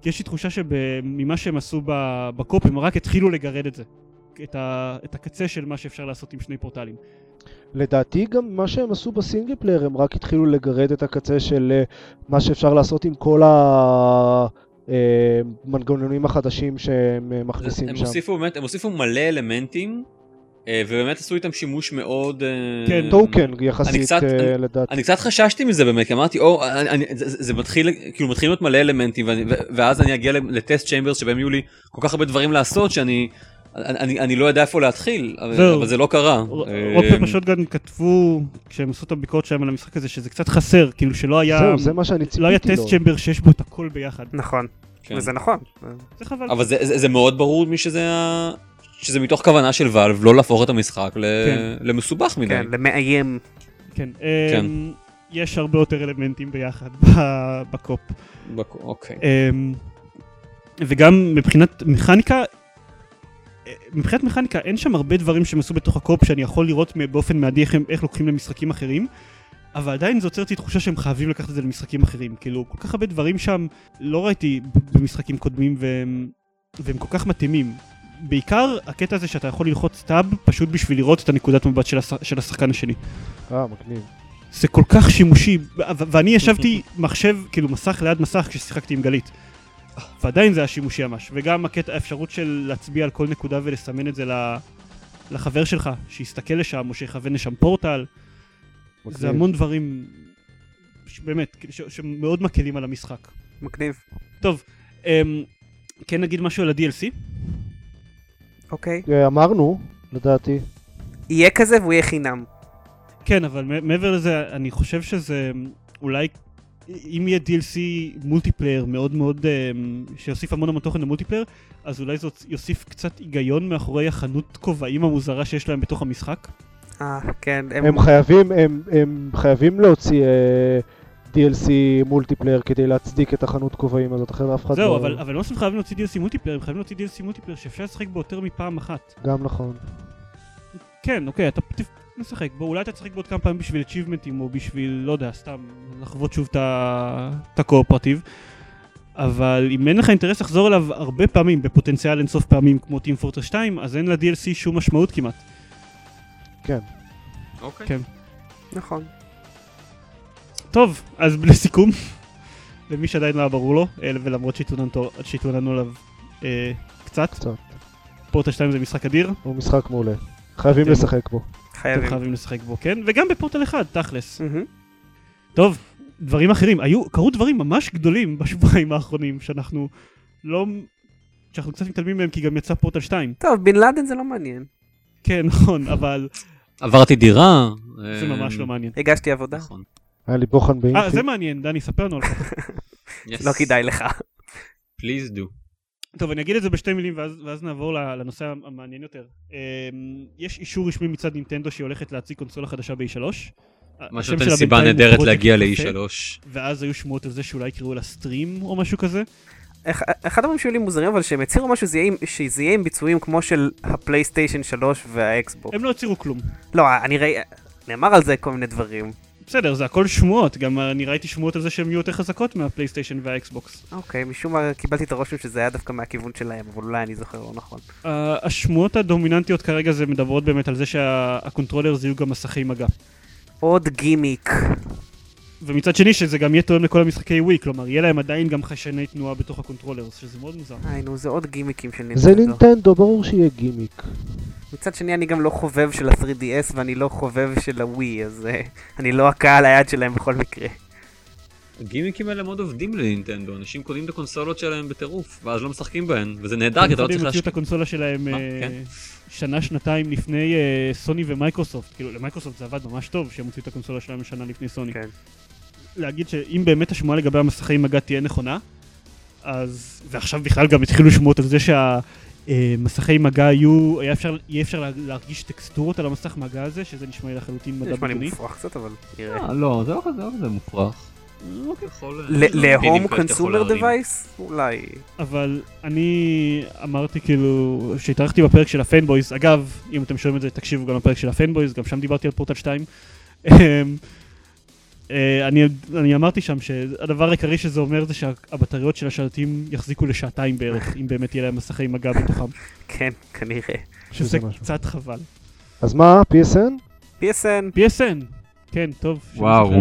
Speaker 4: כי יש לי תחושה שממה שהם עשו ב co-op הם רק התחילו לגרד את זה. את, ה, את הקצה של מה שאפשר לעשות עם שני פורטלים.
Speaker 2: לדעתי גם מה שהם עשו ב single player, הם רק התחילו לגרד את הקצה של אה, מה שאפשר לעשות עם כל המנגנונים החדשים שהם אה, מכניסים
Speaker 3: הם
Speaker 2: שם.
Speaker 3: הוסיפו באמת, הם הוסיפו מלא אלמנטים, אה, ובאמת עשו איתם שימוש מאוד... אה,
Speaker 4: כן,
Speaker 2: טוקן יחסית
Speaker 3: קצת-
Speaker 2: אה,
Speaker 3: אני-
Speaker 2: לדעתי.
Speaker 3: אני קצת חששתי מזה באמת, כי אמרתי, או, זה, מתחיל, כאילו מתחילים להיות מלא אלמנטים, ואז אני אגיע ל test chambers שבהם יהיו לי כל כך הרבה דברים לעשות, שאני אני, אני, לא יודע איפה להתחיל, אבל,
Speaker 4: זהו.
Speaker 3: אבל זה לא קרה.
Speaker 4: רוב
Speaker 3: אה,
Speaker 4: שוטגן כתבו, כשהם עשו את הביקורת שלהם על המשחק הזה, שזה קצת חסר, כאילו שלא היה...
Speaker 2: זהו, זה מה שאני
Speaker 4: לא היה
Speaker 2: ציפיתי לו.
Speaker 4: test chamber שיש בו את הכל ביחד.
Speaker 1: נכון,
Speaker 3: כן.
Speaker 1: וזה נכון.
Speaker 4: זה חבל.
Speaker 3: אבל זה, זה, זה מאוד ברור מי שזה, ה- שזה מתוך כוונה של ואלב לא להפוך את המשחק ל,
Speaker 4: כן.
Speaker 3: למסובך מדי.
Speaker 1: כן, למאיים.
Speaker 4: כן.
Speaker 3: כן.
Speaker 4: אמ, יש הרבה יותר אלמנטים ביחד ב- בקופ.
Speaker 3: בק- אוקיי.
Speaker 4: אמ, וגם מבחינת מכניקה, מבחינת מכניקה אין שם הרבה דברים שהם עשו בתוך הקופ שאני יכול לראות באופן מיידי איך, איך לוקחים למשחקים אחרים. אבל עדיין זה יוצר אותי תחושה שהם חייבים לקחת את זה למשחקים אחרים. כאילו, כל כך הרבה דברים שם לא ראיתי במשחקים קודמים והם, והם כל כך מתאימים. בעיקר הקטע הזה שאתה יכול ללחוץ טאב פשוט בשביל לראות את הנקודת מבט של, הש... של השחקן השני.
Speaker 2: אה, מגניב.
Speaker 4: זה כל כך שימושי, ואני ישבתי מחשב, כאילו מסך ליד מסך כששיחקתי עם גלית. ועדיין זה היה שימושי ממש, וגם הקטע, האפשרות של להצביע על כל נקודה ולסמן את זה לחבר שלך, שיסתכל לשם או שיכוון לשם פורטל, זה
Speaker 2: מגניב.
Speaker 4: המון דברים, באמת, ש- שמאוד מקלים על המשחק.
Speaker 1: מגניב.
Speaker 4: טוב, אמ, כן נגיד משהו על ה-DLC?
Speaker 1: אוקיי.
Speaker 2: אה, אמרנו, לדעתי.
Speaker 1: יהיה כזה והוא יהיה חינם.
Speaker 4: כן, אבל מעבר לזה, אני חושב שזה אולי, אם יהיה DLC multiplayer מאוד מאוד, אמ, שיוסיף המון המון תוכן ל multiplayer, אז אולי זה יוסיף קצת היגיון מאחורי החנות כובעים המוזרה שיש להם בתוך המשחק.
Speaker 1: אה, כן. הם-
Speaker 2: הם חייבים, הם, הם חייבים להוציא אה, DLC multiplayer כדי להצדיק את החנות כובעים הזאת, אחרת אף אחד
Speaker 4: זהו,
Speaker 2: לא...
Speaker 4: אבל אבל לא סתם חייבים להוציא DLC multiplayer, הם חייבים להוציא DLC multiplayer שאפשר לשחק בו יותר מפעם אחת.
Speaker 2: גם נכון.
Speaker 4: כן, אוקיי, אתה משחק בו, אולי אתה תשחק בו עוד כמה פעמים בשביל achievement ים או בשביל, לא יודע, סתם לחוות שוב את הקואופרטיב. אבל אם אין לך אינטרס לחזור אליו הרבה פעמים, בפוטנציאל אינסוף פעמים כמו Team Fortress 2, אז אין ל-DLC שום משמעות כמעט.
Speaker 2: כן.
Speaker 3: אוקיי.
Speaker 4: כן.
Speaker 1: נכון.
Speaker 4: טוב, אז [LAUGHS] לסיכום, למי שעדיין לא היה ברור לו, ולמרות שהתלוננו עליו אה, קצת,
Speaker 2: קצת.
Speaker 4: פורטל 2 זה משחק אדיר,
Speaker 2: הוא משחק מעולה. חייבים
Speaker 4: אתם-
Speaker 2: לשחק בו.
Speaker 4: אתם
Speaker 1: חייבים.
Speaker 4: חייבים לשחק בו, כן? וגם בפורטל 1, תכלס.
Speaker 1: מהמם.
Speaker 4: טוב, דברים אחרים, היו, קרו דברים ממש גדולים בשבועיים האחרונים, שאנחנו לא... שאנחנו קצת מתעלמים מהם כי גם יצא פורטל 2.
Speaker 1: טוב, בן לאדן זה לא מעניין.
Speaker 4: כן, נכון, אבל
Speaker 3: עברתי דירה.
Speaker 4: זה
Speaker 3: אה,
Speaker 4: ממש לא מעניין.
Speaker 1: הגשתי עבודה.
Speaker 3: נכון.
Speaker 2: היה לי בוחן באינפי.
Speaker 4: אה, זה מעניין, דני, ספר לנו על כך. [LAUGHS]
Speaker 1: לא כדאי לך.
Speaker 3: פליז דו.
Speaker 4: טוב, אני אגיד את זה בשתי מילים ואז, ואז נעבור לנושא המעניין יותר. אמ, יש אישור רשמי מצד נינטנדו שהיא הולכת להציג קונסולה חדשה ב-E3.
Speaker 3: מה שנותן סיבה נהדרת להגיע
Speaker 4: Cafe,
Speaker 3: ל-E3.
Speaker 4: ואז היו שמועות על זה שאולי יקראו לה סטרים או משהו כזה.
Speaker 1: אח- אחד הדברים שהיו לי מוזרים אבל שהם הצהירו משהו שזה יהיה עם- שזה יהיה עם ביצועים כמו של הפלייסטיישן 3 והאקסבוקס.
Speaker 4: הם לא הצהירו כלום.
Speaker 1: לא, אני ראי... נאמר על זה כל מיני דברים.
Speaker 4: בסדר, זה הכל שמועות, גם אני ראיתי שמועות על זה שהן יהיו יותר חזקות מהפלייסטיישן והאקסבוקס.
Speaker 1: אוקיי, משום מה קיבלתי את הרושם שזה היה דווקא מהכיוון שלהם, אבל אולי אני זוכר לא נכון.
Speaker 4: אה, השמועות הדומיננטיות כרגע זה מדברות באמת על זה שה controller זה יהיו גם מסכי מגע.
Speaker 1: עוד גימיק.
Speaker 4: ומצד שני שזה גם יהיה תואם לכל המשחקי ווי, כלומר יהיה להם עדיין גם חיישני תנועה בתוך ה controller, שזה מאוד מוזר.
Speaker 1: היי נו, זה עוד גימיקים של
Speaker 2: זה
Speaker 1: נינטנדו.
Speaker 2: נינטנדו, ברור שיהיה גימיק.
Speaker 1: מצד שני אני גם לא חובב של ה-3DS ואני לא חובב של הווי, אז אה, אני לא הקהל היעד שלהם בכל מקרה.
Speaker 3: הגימיקים האלה מאוד עובדים לנינטנדו, אנשים קונים את הקונסולות שלהם בטירוף, ואז לא משחקים בהן, וזה נהדר, כי אתה לא
Speaker 4: הם
Speaker 3: צריך
Speaker 4: הוציאו את
Speaker 3: להשקיע.
Speaker 4: הקונסולה שלהם? אה,
Speaker 3: כן.
Speaker 4: שנה, שנתיים לפני אה, סוני ומייקרוסופט, כאילו למייקרוסופט זה עבד ממש טוב שהם הוציאו את הקונסולה שלהם שנה לפני סוני.
Speaker 1: כן.
Speaker 4: להגיד שאם באמת השמועה לגבי המסכי מגע תהיה נכונה, אז, ועכשיו בכלל גם התחילו שמועות על זה שהמסכי מגע יהיו, יהיה אפשר, יהיה אפשר לה- להרגיש טקסטורות על המסך מגע הזה, שזה נשמע לי לחלוטין מדע
Speaker 1: נשמע לי
Speaker 4: בדיוני.
Speaker 1: מופרך קצת, אבל.
Speaker 3: אה, לא, זה לא כזה לא כזה מופרך.
Speaker 1: להום קונסומר. דווייס? אולי.
Speaker 4: אבל אני אמרתי כאילו, שהתארחתי בפרק של הפנבויז, אגב, אם אתם שומעים את זה תקשיבו גם לפרק של הפנבויז, גם שם דיברתי על פורטל 2. אמ, אה, אני, אני אמרתי שם שהדבר העיקרי שזה אומר זה שהבטריות של השלטים יחזיקו לשעתיים בערך, אם באמת יהיה להם מסכי מגע בתוכם, [LAUGHS]
Speaker 1: כן, כנראה.
Speaker 4: שזה. קצת חבל.
Speaker 2: אז מה, PSN?
Speaker 1: PSN,
Speaker 4: PSN, כן, טוב.
Speaker 3: וואו.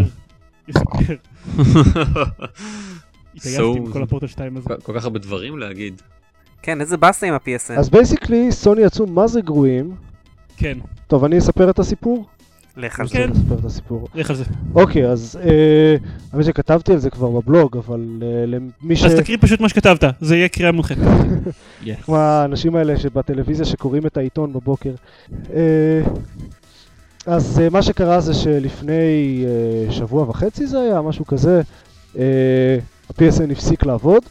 Speaker 4: התעייפתי מכל הפורטל 2 הזה.
Speaker 3: כל- כל כך הרבה דברים להגיד.
Speaker 1: כן, איזה באסה עם ה-PSN.
Speaker 2: אז בייסיקלי, סוני יצאו מה זה גרועים.
Speaker 4: כן,
Speaker 2: טוב, אני אספר את הסיפור?
Speaker 1: לך על זה.
Speaker 4: כן.
Speaker 2: את הסיפור.
Speaker 4: לך על זה.
Speaker 2: אוקיי, אז אה, האמת שכתבתי על זה כבר בבלוג, אבל אה, למי ש...
Speaker 4: אז תקריא פשוט מה שכתבת, זה יהיה קריאה מונחת. [LAUGHS]
Speaker 2: כמו האנשים האלה שבטלוויזיה שקוראים את העיתון בבוקר. אז אה, מה שקרה זה שלפני אה, שבוע וחצי זה היה, משהו כזה, אה, ה-PSN הפסיק לעבוד,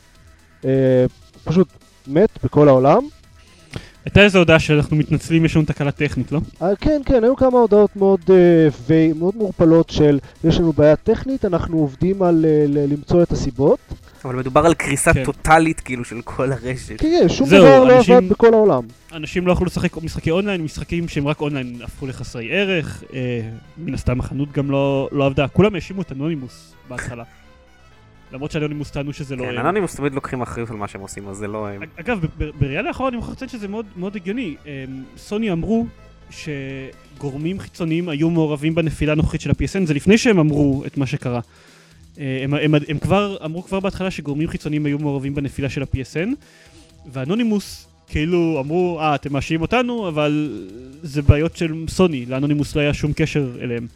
Speaker 2: פשוט מת בכל העולם.
Speaker 4: הייתה איזו הודעה שאנחנו מתנצלים, יש לנו תקלה טכנית, לא?
Speaker 2: כן, כן, היו כמה הודעות מאוד, מאוד מעורפלות של יש לנו בעיה טכנית, אנחנו עובדים על למצוא את הסיבות.
Speaker 1: אבל מדובר על קריסה
Speaker 4: כן.
Speaker 1: טוטאלית כאילו של כל הרשת.
Speaker 2: כן, כן, שום
Speaker 4: זהו,
Speaker 2: דבר לא
Speaker 4: אנשים-
Speaker 2: עבד בכל העולם.
Speaker 4: אנשים לא יכלו לשחק משחקי אונליין, משחקים שהם רק אונליין הפכו לחסרי ערך, אה, מן הסתם החנות גם לא, לא עבדה. כולם האשימו את אנונימוס בהתחלה. למרות שאנונימוס טענו שזה לא
Speaker 1: כן. אנונימוס תמיד לוקחים אחריות על מה שהם עושים, אז זה לא הם.
Speaker 4: אגב, בראייה לאחרונה אני מוכרח לציין שזה מאוד, מאוד הגיוני. אמ, סוני אמרו שגורמים חיצוניים היו מעורבים בנפילה הנוכחית של ה-PSN, זה לפני שהם אמרו את מה שקרה. אה, הם, הם, הם כבר אמרו כבר בהתחלה שגורמים חיצוניים היו מעורבים בנפילה של ה-PSN, ואנונימוס כאילו אמרו, אה, אתם מאשימים אותנו, אבל זה בעיות של סוני, לאנונימוס לא היה שום קשר אליהם.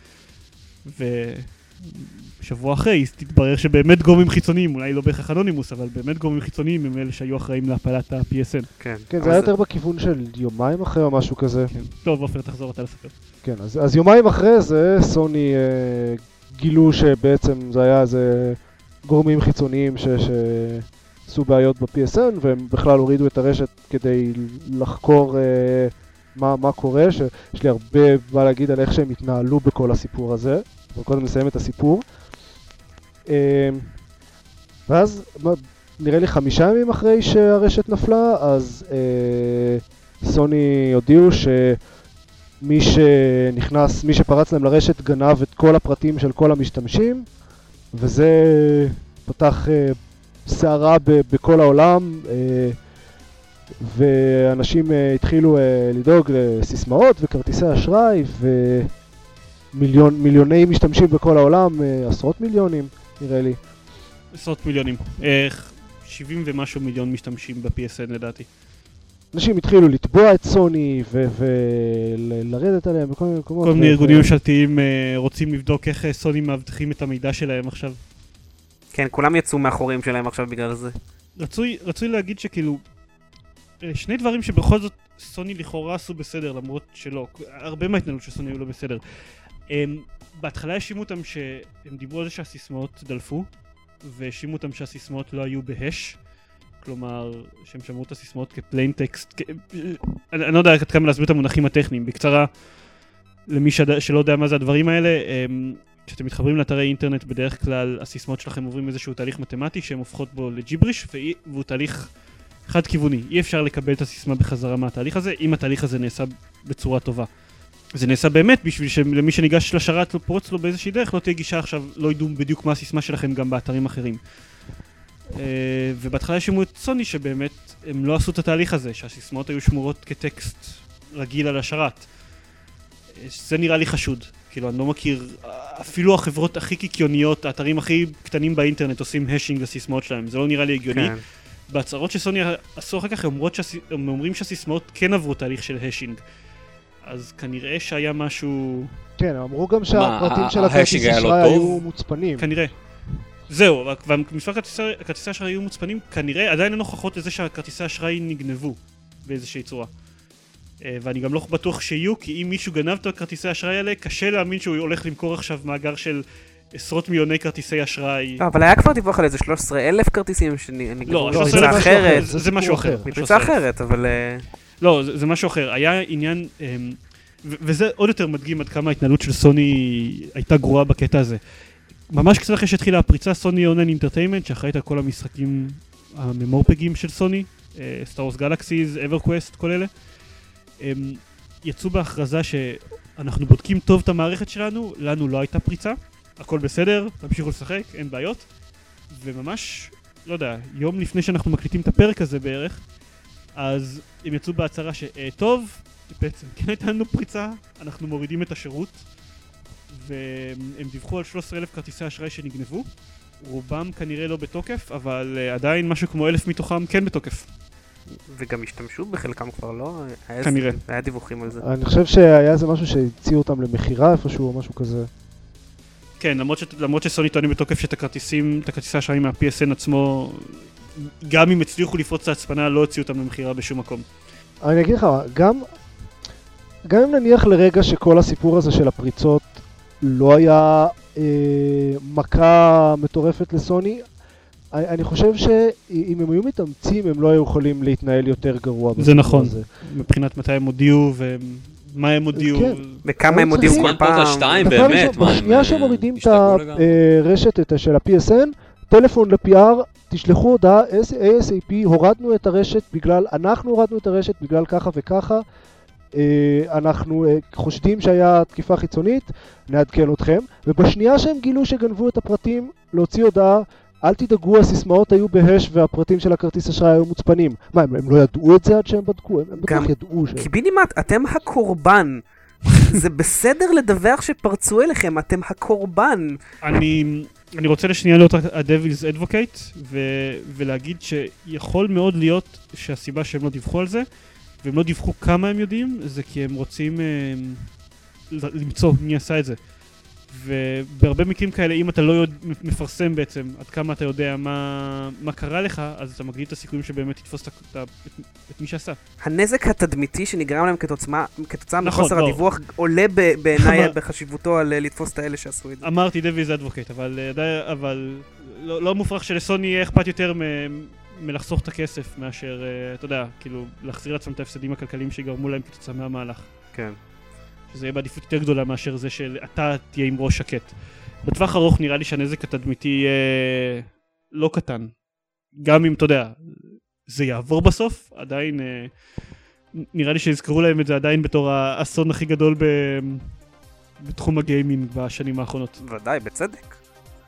Speaker 4: ושבוע אחרי תתברר שבאמת גורמים חיצוניים, אולי לא בהכרח אנונימוס, אבל באמת גורמים חיצוניים הם אלה שהיו אחראים להפלת ה-PSN.
Speaker 1: כן.
Speaker 2: כן, זה היה יותר בכיוון של יומיים אחרי או משהו כזה.
Speaker 4: כן. טוב, עופר, תחזור אתה לספר.
Speaker 2: כן, אז, אז יומיים אחרי זה סוני אה, גילו שבעצם זה היה איזה גורמים חיצוניים ש- שעשו בעיות ב-PSN והם בכלל הורידו את הרשת כדי לחקור אה, מה, מה קורה, שיש לי הרבה מה להגיד על איך שהם התנהלו בכל הסיפור הזה, אבל קודם נסיים את הסיפור. אה, ואז מה, נראה לי חמישה ימים אחרי שהרשת נפלה, אז אה, סוני הודיעו ש... מי שנכנס, מי שפרץ להם לרשת גנב את כל הפרטים של כל המשתמשים, וזה פתח אה, סערה ב- בכל העולם, אה, ואנשים אה, התחילו לדאוג לסיסמאות וכרטיסי אשראי, ומיליוני משתמשים בכל העולם, עשרות מיליונים נראה לי.
Speaker 4: עשרות מיליונים. אה, 70 ומשהו מיליון משתמשים ב-PSN לדעתי.
Speaker 2: אנשים התחילו לתבוע את סוני ולרדת עליהם בכל מיני מקומות.
Speaker 4: כל מיני
Speaker 2: ו-
Speaker 4: ארגונים
Speaker 2: ו-
Speaker 4: ממשלתיים אה, רוצים לבדוק איך אה, סוני מאבטחים את המידע שלהם עכשיו.
Speaker 1: כן, כולם יצאו מהחורים שלהם עכשיו בגלל זה.
Speaker 4: רצוי, רצוי להגיד שכאילו, אה, שני דברים שבכל זאת סוני לכאורה עשו בסדר, למרות שלא. הרבה מההתנהלות של סוני היו לא בסדר. הם, בהתחלה האשימו אותם שהם דיברו על זה שהסיסמאות דלפו, והאשימו אותם שהסיסמאות לא היו בהש. כלומר, שהם שמרו את הסיסמאות כפליין טקסט. אני, אני לא יודע עד כמה להסביר את המונחים הטכניים, בקצרה, למי שד... שלא יודע מה זה הדברים האלה, הם, כשאתם מתחברים לאתרי אינטרנט, בדרך כלל הסיסמאות שלכם עוברים איזשהו תהליך מתמטי שהן הופכות בו לג'יבריש, והוא תהליך חד-כיווני. אי אפשר לקבל את הסיסמה בחזרה מהתהליך הזה, אם התהליך הזה נעשה בצורה טובה. זה נעשה באמת בשביל שלמי שניגש לשרת לפרוץ לו באיזושהי דרך, לא תהיה גישה עכשיו, לא ידעו בדיוק מה הסיסמה שלכם גם באתרים אחרים. אה, ובהתחלה האשימו את סוני שבאמת הם לא עשו את התהליך הזה, שהסיסמאות היו שמורות כטקסט רגיל על השרת. אה, זה נראה לי חשוד. כאילו, אני לא מכיר, אפילו החברות הכי קיקיוניות, האתרים הכי קטנים באינטרנט עושים השינג לסיסמאות שלהם, זה לא נראה לי הגיוני.
Speaker 1: כן.
Speaker 4: בהצהרות שסוני עשו אחר כך, הם, שהס... הם אומרים שהסיסמאות כן עברו תהליך של השינג. אז כנראה שהיה משהו...
Speaker 2: כן, הם אמרו גם שהפרטים של הכרטיס
Speaker 3: לא
Speaker 2: אשראי
Speaker 3: טוב?
Speaker 2: היו מוצפנים.
Speaker 4: כנראה. זהו, והמספר כרטיסי אשראי היו מוצפנים, כנראה עדיין אין הוכחות לזה שהכרטיסי אשראי נגנבו באיזושהי צורה. אה, ואני גם לא בטוח שיהיו, כי אם מישהו גנב את הכרטיסי האשראי האלה, קשה להאמין שהוא הולך למכור עכשיו מאגר של עשרות מיליוני כרטיסי אשראי.
Speaker 1: לא, אבל היה כבר דיווח על איזה 13 אלף כרטיסים שנגנבו
Speaker 4: לא,
Speaker 2: לא,
Speaker 1: מפריצה אחרת.
Speaker 2: אחר.
Speaker 4: זה, משהו אחר.
Speaker 1: מפריצה
Speaker 4: 13,000.
Speaker 1: אחרת, אבל... אה,
Speaker 4: לא, זה, משהו אחר. היה עניין, אמ, וזה עוד יותר מדגים עד כמה ההתנהלות של סוני הייתה גרועה בקטע הזה. ממש קצת אחרי שהתחילה הפריצה, Sony Online Entertainment, שאחראית על כל המשחקים ה MMORPG ים של סוני, Star Wars Galaxies, EverQuest, כל אלה, הם יצאו בהכרזה שאנחנו בודקים טוב את המערכת שלנו, לנו לא הייתה פריצה, הכל בסדר, תמשיכו לשחק, אין בעיות. וממש, לא יודע, יום לפני שאנחנו מקליטים את הפרק הזה בערך, אז הם יצאו בהצהרה שטוב, בעצם כן הייתה לנו פריצה, אנחנו מורידים את השירות, והם דיווחו על 13,000 כרטיסי אשראי שנגנבו, רובם כנראה לא בתוקף, אבל uh, עדיין משהו כמו אלף מתוכם כן בתוקף.
Speaker 1: וגם השתמשו בחלקם כבר, לא? היה
Speaker 4: כנראה.
Speaker 1: איזה- היה דיווחים על זה.
Speaker 2: אני חושב שהיה איזה משהו שהציעו אותם למכירה איפשהו או משהו כזה.
Speaker 4: כן, למרות, ש... למרות שסוני טוענים בתוקף שאת הכרטיסים, את הכרטיסי האשראי מה-PSN עצמו, גם אם הצליחו לפרוץ את ההצפנה, לא הוציאו אותם למכירה בשום מקום.
Speaker 2: אני אגיד לך, גם, גם אם נניח לרגע שכל הסיפור הזה של הפריצות לא היה אה, מכה מטורפת לסוני, אני, אני חושב שאם הם היו מתאמצים הם לא היו יכולים להתנהל יותר גרוע.
Speaker 4: זה נכון.
Speaker 2: הזה.
Speaker 4: מבחינת מתי הם הודיעו ומה הם הודיעו.
Speaker 2: כן.
Speaker 1: וכמה
Speaker 2: הם
Speaker 1: הודיעו כל פעם.
Speaker 3: שתיים, באמת, מה,
Speaker 2: בשנייה
Speaker 3: אה,
Speaker 2: שהם מורידים את? הרשת את ה- של ה-PSN, טלפון ל-PR, תשלחו הודעה ASAP, הורדנו את הרשת בגלל, אנחנו הורדנו את הרשת בגלל ככה וככה, אה, אנחנו אה, חושדים שהיה תקיפה חיצונית, נעדכן אתכם, ובשנייה שהם גילו שגנבו את הפרטים, להוציא הודעה, אל תדאגו, הסיסמאות היו בהש והפרטים של הכרטיס אשראי היו מוצפנים. מה, הם, הם לא ידעו את זה עד שהם בדקו? הם, הם
Speaker 1: גם-
Speaker 2: בטח ידעו ש...
Speaker 1: קיבינימט, אתם הקורבן. זה בסדר לדווח שפרצו אליכם, אתם הקורבן.
Speaker 4: אני, אני רוצה לשנייה להיות ה-Devil's Advocate ו, ולהגיד שיכול מאוד להיות שהסיבה שהם לא דיווחו על זה, והם לא דיווחו כמה הם יודעים, זה כי הם רוצים אה, למצוא מי עשה את זה. ובהרבה מקרים כאלה, אם אתה לא יודע, מפרסם בעצם עד כמה אתה יודע מה, מה קרה לך, אז אתה מגדיל את הסיכויים שבאמת תתפוס את, את, את, את מי שעשה.
Speaker 1: הנזק התדמיתי שנגרם להם כתוצאה, כתוצאה
Speaker 4: נכון,
Speaker 1: מחוסר
Speaker 4: לא.
Speaker 1: הדיווח עולה ב- בעיניי [LAUGHS] בחשיבותו על אה, לתפוס את האלה שעשו את זה.
Speaker 4: אמרתי דוויז אדבוקייט, אבל, אה, אבל לא, לא מופרך שלסוני יהיה אכפת יותר מלחסוך את הכסף מאשר, אה, אתה יודע, כאילו, להחזיר לעצמם את ההפסדים הכלכליים שיגרמו להם כתוצאה מהמהלך.
Speaker 1: כן.
Speaker 4: שזה יהיה בעדיפות יותר גדולה מאשר זה שאתה תהיה עם ראש שקט. בטווח ארוך נראה לי שהנזק התדמיתי יהיה לא קטן. גם אם, אתה יודע, זה יעבור בסוף, עדיין... אה, נראה לי שיזכרו להם את זה עדיין בתור האסון הכי גדול ב... בתחום הגיימינג בשנים האחרונות.
Speaker 1: ודאי, בצדק.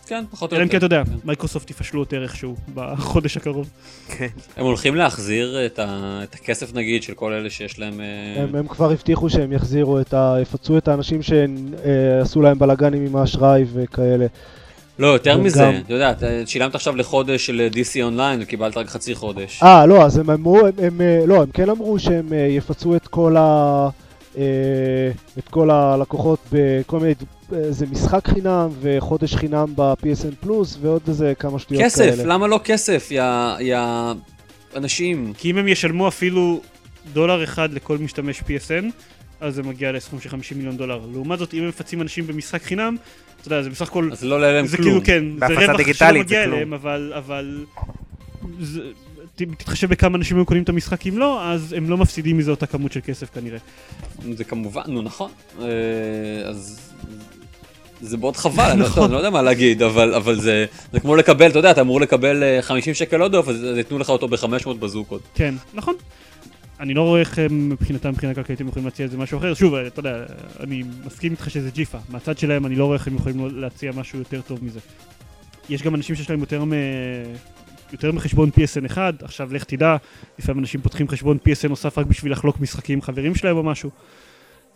Speaker 3: כן, פחות או
Speaker 4: אלא אם כן
Speaker 3: יותר.
Speaker 4: אתה יודע,
Speaker 3: כן.
Speaker 4: מייקרוסופט יפשלו יותר איכשהו בחודש הקרוב.
Speaker 1: כן.
Speaker 3: הם הולכים להחזיר את ה- את הכסף נגיד של כל אלה שיש להם... אה,
Speaker 2: הם, הם כבר הבטיחו שהם יחזירו את ה... יפצו את האנשים שעשו להם בלאגנים עם האשראי וכאלה.
Speaker 3: לא, יותר מזה,
Speaker 2: גם-
Speaker 3: אתה יודע, אתה שילמת עכשיו לחודש של DC אונליין וקיבלת רק חצי חודש.
Speaker 2: אה, לא, אז הם אמרו, הם, הם, אה, לא, הם כן אמרו שהם אה, יפצו את כל ה... אה, את כל הלקוחות בכל מיני, אה, זה משחק חינם וחודש חינם ב-PSN פלוס ועוד איזה כמה שטויות
Speaker 3: כסף,
Speaker 2: כאלה.
Speaker 3: למה לא כסף, יא... יא... אנשים?
Speaker 4: כי אם הם ישלמו אפילו דולר אחד לכל משתמש PSN, אז זה מגיע לסכום של 50 מיליון דולר. לעומת זאת, אם הם מפצים אנשים במשחק חינם, אתה יודע, זה בסך הכל...
Speaker 3: אז זה לא עולה להם
Speaker 4: זה
Speaker 3: כלום.
Speaker 4: כאילו, כן, זה רווח שלא
Speaker 1: זה
Speaker 4: מגיע. אליהם, אבל... אבל... זה- תתחשב בכמה אנשים היו קונים את המשחק, אם לא, אז הם לא מפסידים מזה אותה כמות של כסף כנראה.
Speaker 3: זה כמובן, נו נכון. אה, אז זה מאוד חבל, אני לא-
Speaker 4: נכון.
Speaker 3: לא יודע מה להגיד, אבל אבל זה זה כמו לקבל, אתה יודע, אתה אמור לקבל אה, 50 שקל עוד עוף, אז ייתנו לך אותו ב-500 בזוקות.
Speaker 4: כן, נכון. אני לא רואה איך הם מבחינתם, מבחינה כלכלית, הם יכולים להציע איזה משהו אחר. שוב, אתה יודע, אני מסכים איתך שזה ג'יפה. מהצד שלהם אני לא רואה איך הם יכולים להציע משהו יותר טוב מזה. יש גם אנשים שיש להם יותר, מ... יותר מחשבון PSN אחד, עכשיו לך תדע, לפעמים אנשים פותחים חשבון PSN נוסף רק בשביל לחלוק משחקים עם חברים שלהם או משהו.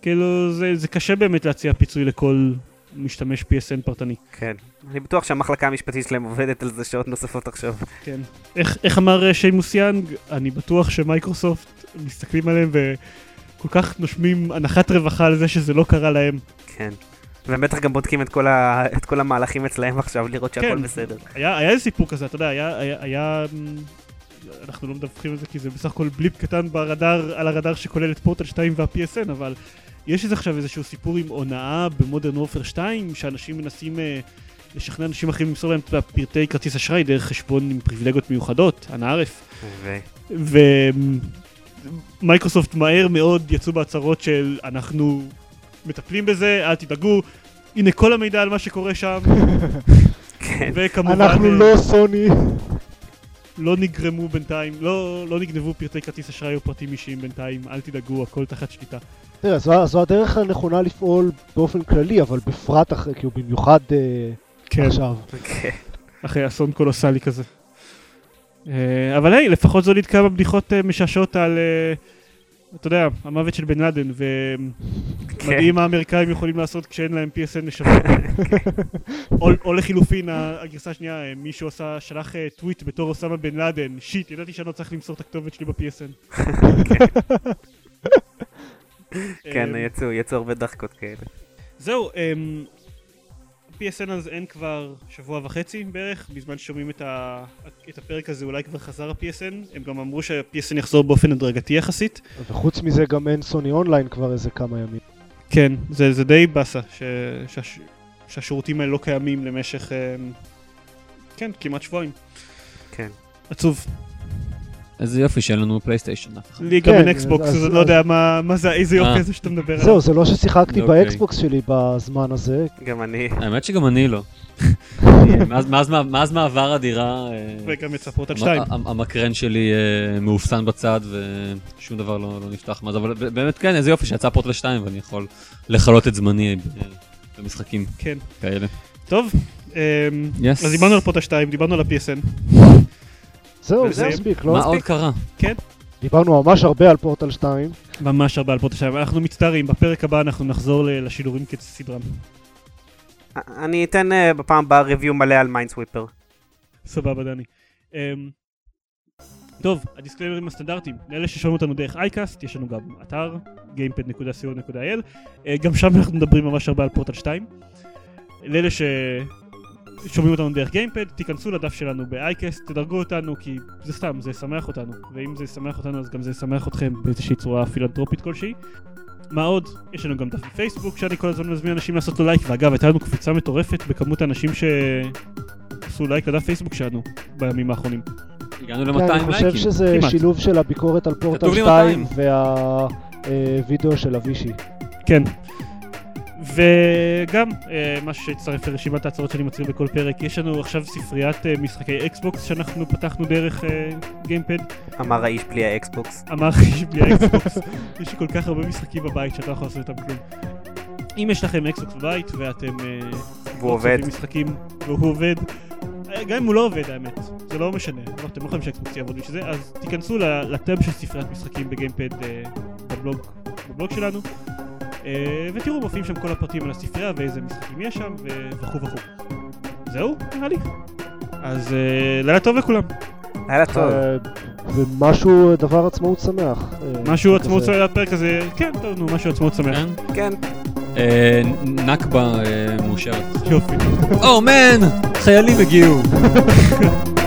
Speaker 4: כאילו, זה, זה קשה באמת להציע פיצוי לכל משתמש PSN פרטני.
Speaker 1: כן. אני בטוח שהמחלקה המשפטית שלהם עובדת על זה שעות נוספות עכשיו.
Speaker 4: כן. איך, איך אמר אה, שיימוס יאנג, אני בטוח שמייקרוסופט מסתכלים עליהם וכל כך נושמים הנחת רווחה על זה שזה לא קרה להם.
Speaker 1: כן. והם בטח גם בודקים את כל, ה... את כל המהלכים אצלהם עכשיו, לראות שהכל
Speaker 4: כן.
Speaker 1: בסדר.
Speaker 4: היה, היה איזה סיפור כזה, אתה יודע, היה, היה, היה... אמ, אנחנו לא מדווחים על זה כי זה בסך הכל בליפ קטן ברדאר, על הרדאר שכולל את פורטל 2 וה-PSN, אבל יש איזה עכשיו איזשהו סיפור עם הונאה במודרן וורפר 2, שאנשים מנסים אה, לשכנע אנשים אחרים למסור להם את פרטי כרטיס אשראי דרך חשבון עם פריבילגיות מיוחדות, אנא ערף.
Speaker 1: ו...
Speaker 4: ומייקרוסופט מהר מאוד יצאו בהצהרות של אנחנו מטפלים בזה, אל תדאגו, הנה כל המידע על מה שקורה שם,
Speaker 1: כן.
Speaker 4: וכמובן
Speaker 2: אנחנו
Speaker 4: אה,
Speaker 2: לא סוני.
Speaker 4: לא נגרמו בינתיים, לא, לא נגנבו פרטי כרטיס אשראי או פרטים אישיים בינתיים, אל תדאגו, הכל תחת שליטה.
Speaker 2: תראה, זו, זו הדרך הנכונה לפעול באופן כללי, אבל בפרט אחרי, כאילו במיוחד אה,
Speaker 4: כן,
Speaker 2: עכשיו.
Speaker 1: כן.
Speaker 4: אחרי אסון קולוסלי כזה. אה, אבל היי, לפחות זו עוד כמה בדיחות אה, משעשעות על, אה, אתה יודע, המוות של בן לאדן,
Speaker 1: כן.
Speaker 4: ומדהים מה האמריקאים יכולים לעשות כשאין להם PSN לשווק. [LAUGHS] או, לחילופין, הגרסה השנייה, אה, מישהו עשה, שלח אה, טוויט בתור אוסמה בן לאדן, שיט, ידעתי שאני לא צריך למסור את הכתובת שלי ב-PSN. [LAUGHS]
Speaker 1: כן,
Speaker 4: אה,
Speaker 1: יצאו, יצאו הרבה דחקות כאלה.
Speaker 4: זהו, אמ, PSN אז אין כבר שבוע וחצי בערך, בזמן ששומעים את, ה... את הפרק הזה אולי כבר חזר ה-PSN, הם גם אמרו שה-PSN יחזור באופן הדרגתי יחסית.
Speaker 2: וחוץ מזה גם אין Sony Online כבר איזה כמה ימים.
Speaker 4: כן, זה, זה די באסה ש... שהש... שהשירותים האלה לא קיימים למשך, אמ, כן, כמעט שבועיים.
Speaker 1: כן.
Speaker 4: עצוב.
Speaker 3: איזה יופי שאין לנו פלייסטיישן.
Speaker 4: לי גם
Speaker 2: כן,
Speaker 4: אין אקסבוקס,
Speaker 2: אז-
Speaker 4: אז אני לא יודע מה, זה, איזה יופי
Speaker 3: אה.
Speaker 4: הזה שאתה מדבר עליו.
Speaker 2: זהו, זה לא ששיחקתי
Speaker 3: אוקיי.
Speaker 2: באקסבוקס שלי בזמן הזה.
Speaker 1: גם אני.
Speaker 3: האמת שגם אני לא. [LAUGHS] מאז- מעבר הדירה, אה,
Speaker 4: וגם
Speaker 3: המ-
Speaker 4: שתיים.
Speaker 3: המ- המקרן שלי אה, מאופסן בצד ושום דבר לא לא נפתח מאז, אבל באמת כן, איזה יופי שיצא פורטל 2 ואני יכול לכלות את זמני ב- במשחקים
Speaker 4: כן.
Speaker 3: כאלה.
Speaker 4: טוב, אמ,
Speaker 3: Yes.
Speaker 4: אז דיברנו על פורטל 2, דיברנו על ה-PSN.
Speaker 2: זהו, זה מספיק, לא?
Speaker 3: מה עוד קרה?
Speaker 2: דיברנו ממש הרבה על פורטל 2.
Speaker 4: ממש הרבה על פורטל 2. אנחנו מצטערים, בפרק הבא אנחנו נחזור לשידורים כסדרם.
Speaker 1: אני אתן אה, בפעם הבאה review מלא על Minesweeper.
Speaker 4: סבבה, דני. אמ, טוב, הדיסקליימרים הסטנדרטיים. לאלה ששומעים אותנו דרך Icast, יש לנו גם אתר, gamepad.co.il. אה, גם שם אנחנו מדברים ממש הרבה על פורטל 2. לאלה ששומעים אותנו דרך Gamepad, תיכנסו לדף שלנו ב Icast, תדרגו אותנו, כי זה סתם, זה ישמח אותנו. ואם זה ישמח אותנו, אז גם זה ישמח אתכם באיזושהי צורה פילנטרופית כלשהי. מה עוד? יש לנו גם דף בפייסבוק שאני כל הזמן מזמין אנשים לעשות לו לייק, ואגב, הייתה לנו קפיצה מטורפת בכמות האנשים שעשו לייק לדף פייסבוק שלנו בימים האחרונים.
Speaker 3: הגענו
Speaker 2: כן,
Speaker 3: ל-200
Speaker 2: אני חושב
Speaker 3: לייקים.
Speaker 2: שזה
Speaker 4: כמעט.
Speaker 2: שילוב של הביקורת על פורטל
Speaker 3: כתוב לי
Speaker 2: 2
Speaker 3: 200.
Speaker 2: והווידאו של אבישי.
Speaker 4: כן. וגם, אה, משהו שהצטרף לרשימת ההצעות שאני מצהיר בכל פרק, יש לנו עכשיו ספריית אה, משחקי אקסבוקס שאנחנו פתחנו דרך אה, Gamepad.
Speaker 1: אמר האיש בלי האקסבוקס.
Speaker 4: אמר איש בלי האקסבוקס. [LAUGHS] יש לי כל כך הרבה משחקים בבית שאתה לא יכול לעשות איתם כלום. אם יש לכם אקסבוקס בבית ואתם אה,
Speaker 1: והוא
Speaker 4: לא
Speaker 1: עובד.
Speaker 4: משחקים והוא עובד, אה, גם אם הוא לא עובד האמת, זה לא משנה, לא, אתם לא יכולים שהאקסבוקס יעבוד בשביל זה, אז תיכנסו לטאב של ספריית משחקים ב Gamepad אה, בבלוג, בבלוג שלנו, אה, ותראו, מופיעים שם כל הפרטים על הספרייה ואיזה משחקים יש שם וכו' וכו'. זהו, נראה לי. אז אה, לילה טוב לכולם.
Speaker 1: לילה טוב.
Speaker 2: אה, ומשהו, דבר עצמאות שמח. אה,
Speaker 4: משהו. עצמאות שמח, הפרק הזה, כן, טוב, נו, משהו עצמאות שמח.
Speaker 3: כן?
Speaker 1: כן.
Speaker 3: אה, נכבה אה, מאושרת.
Speaker 4: יופי.
Speaker 3: או מן! חיילים הגיעו. [LAUGHS]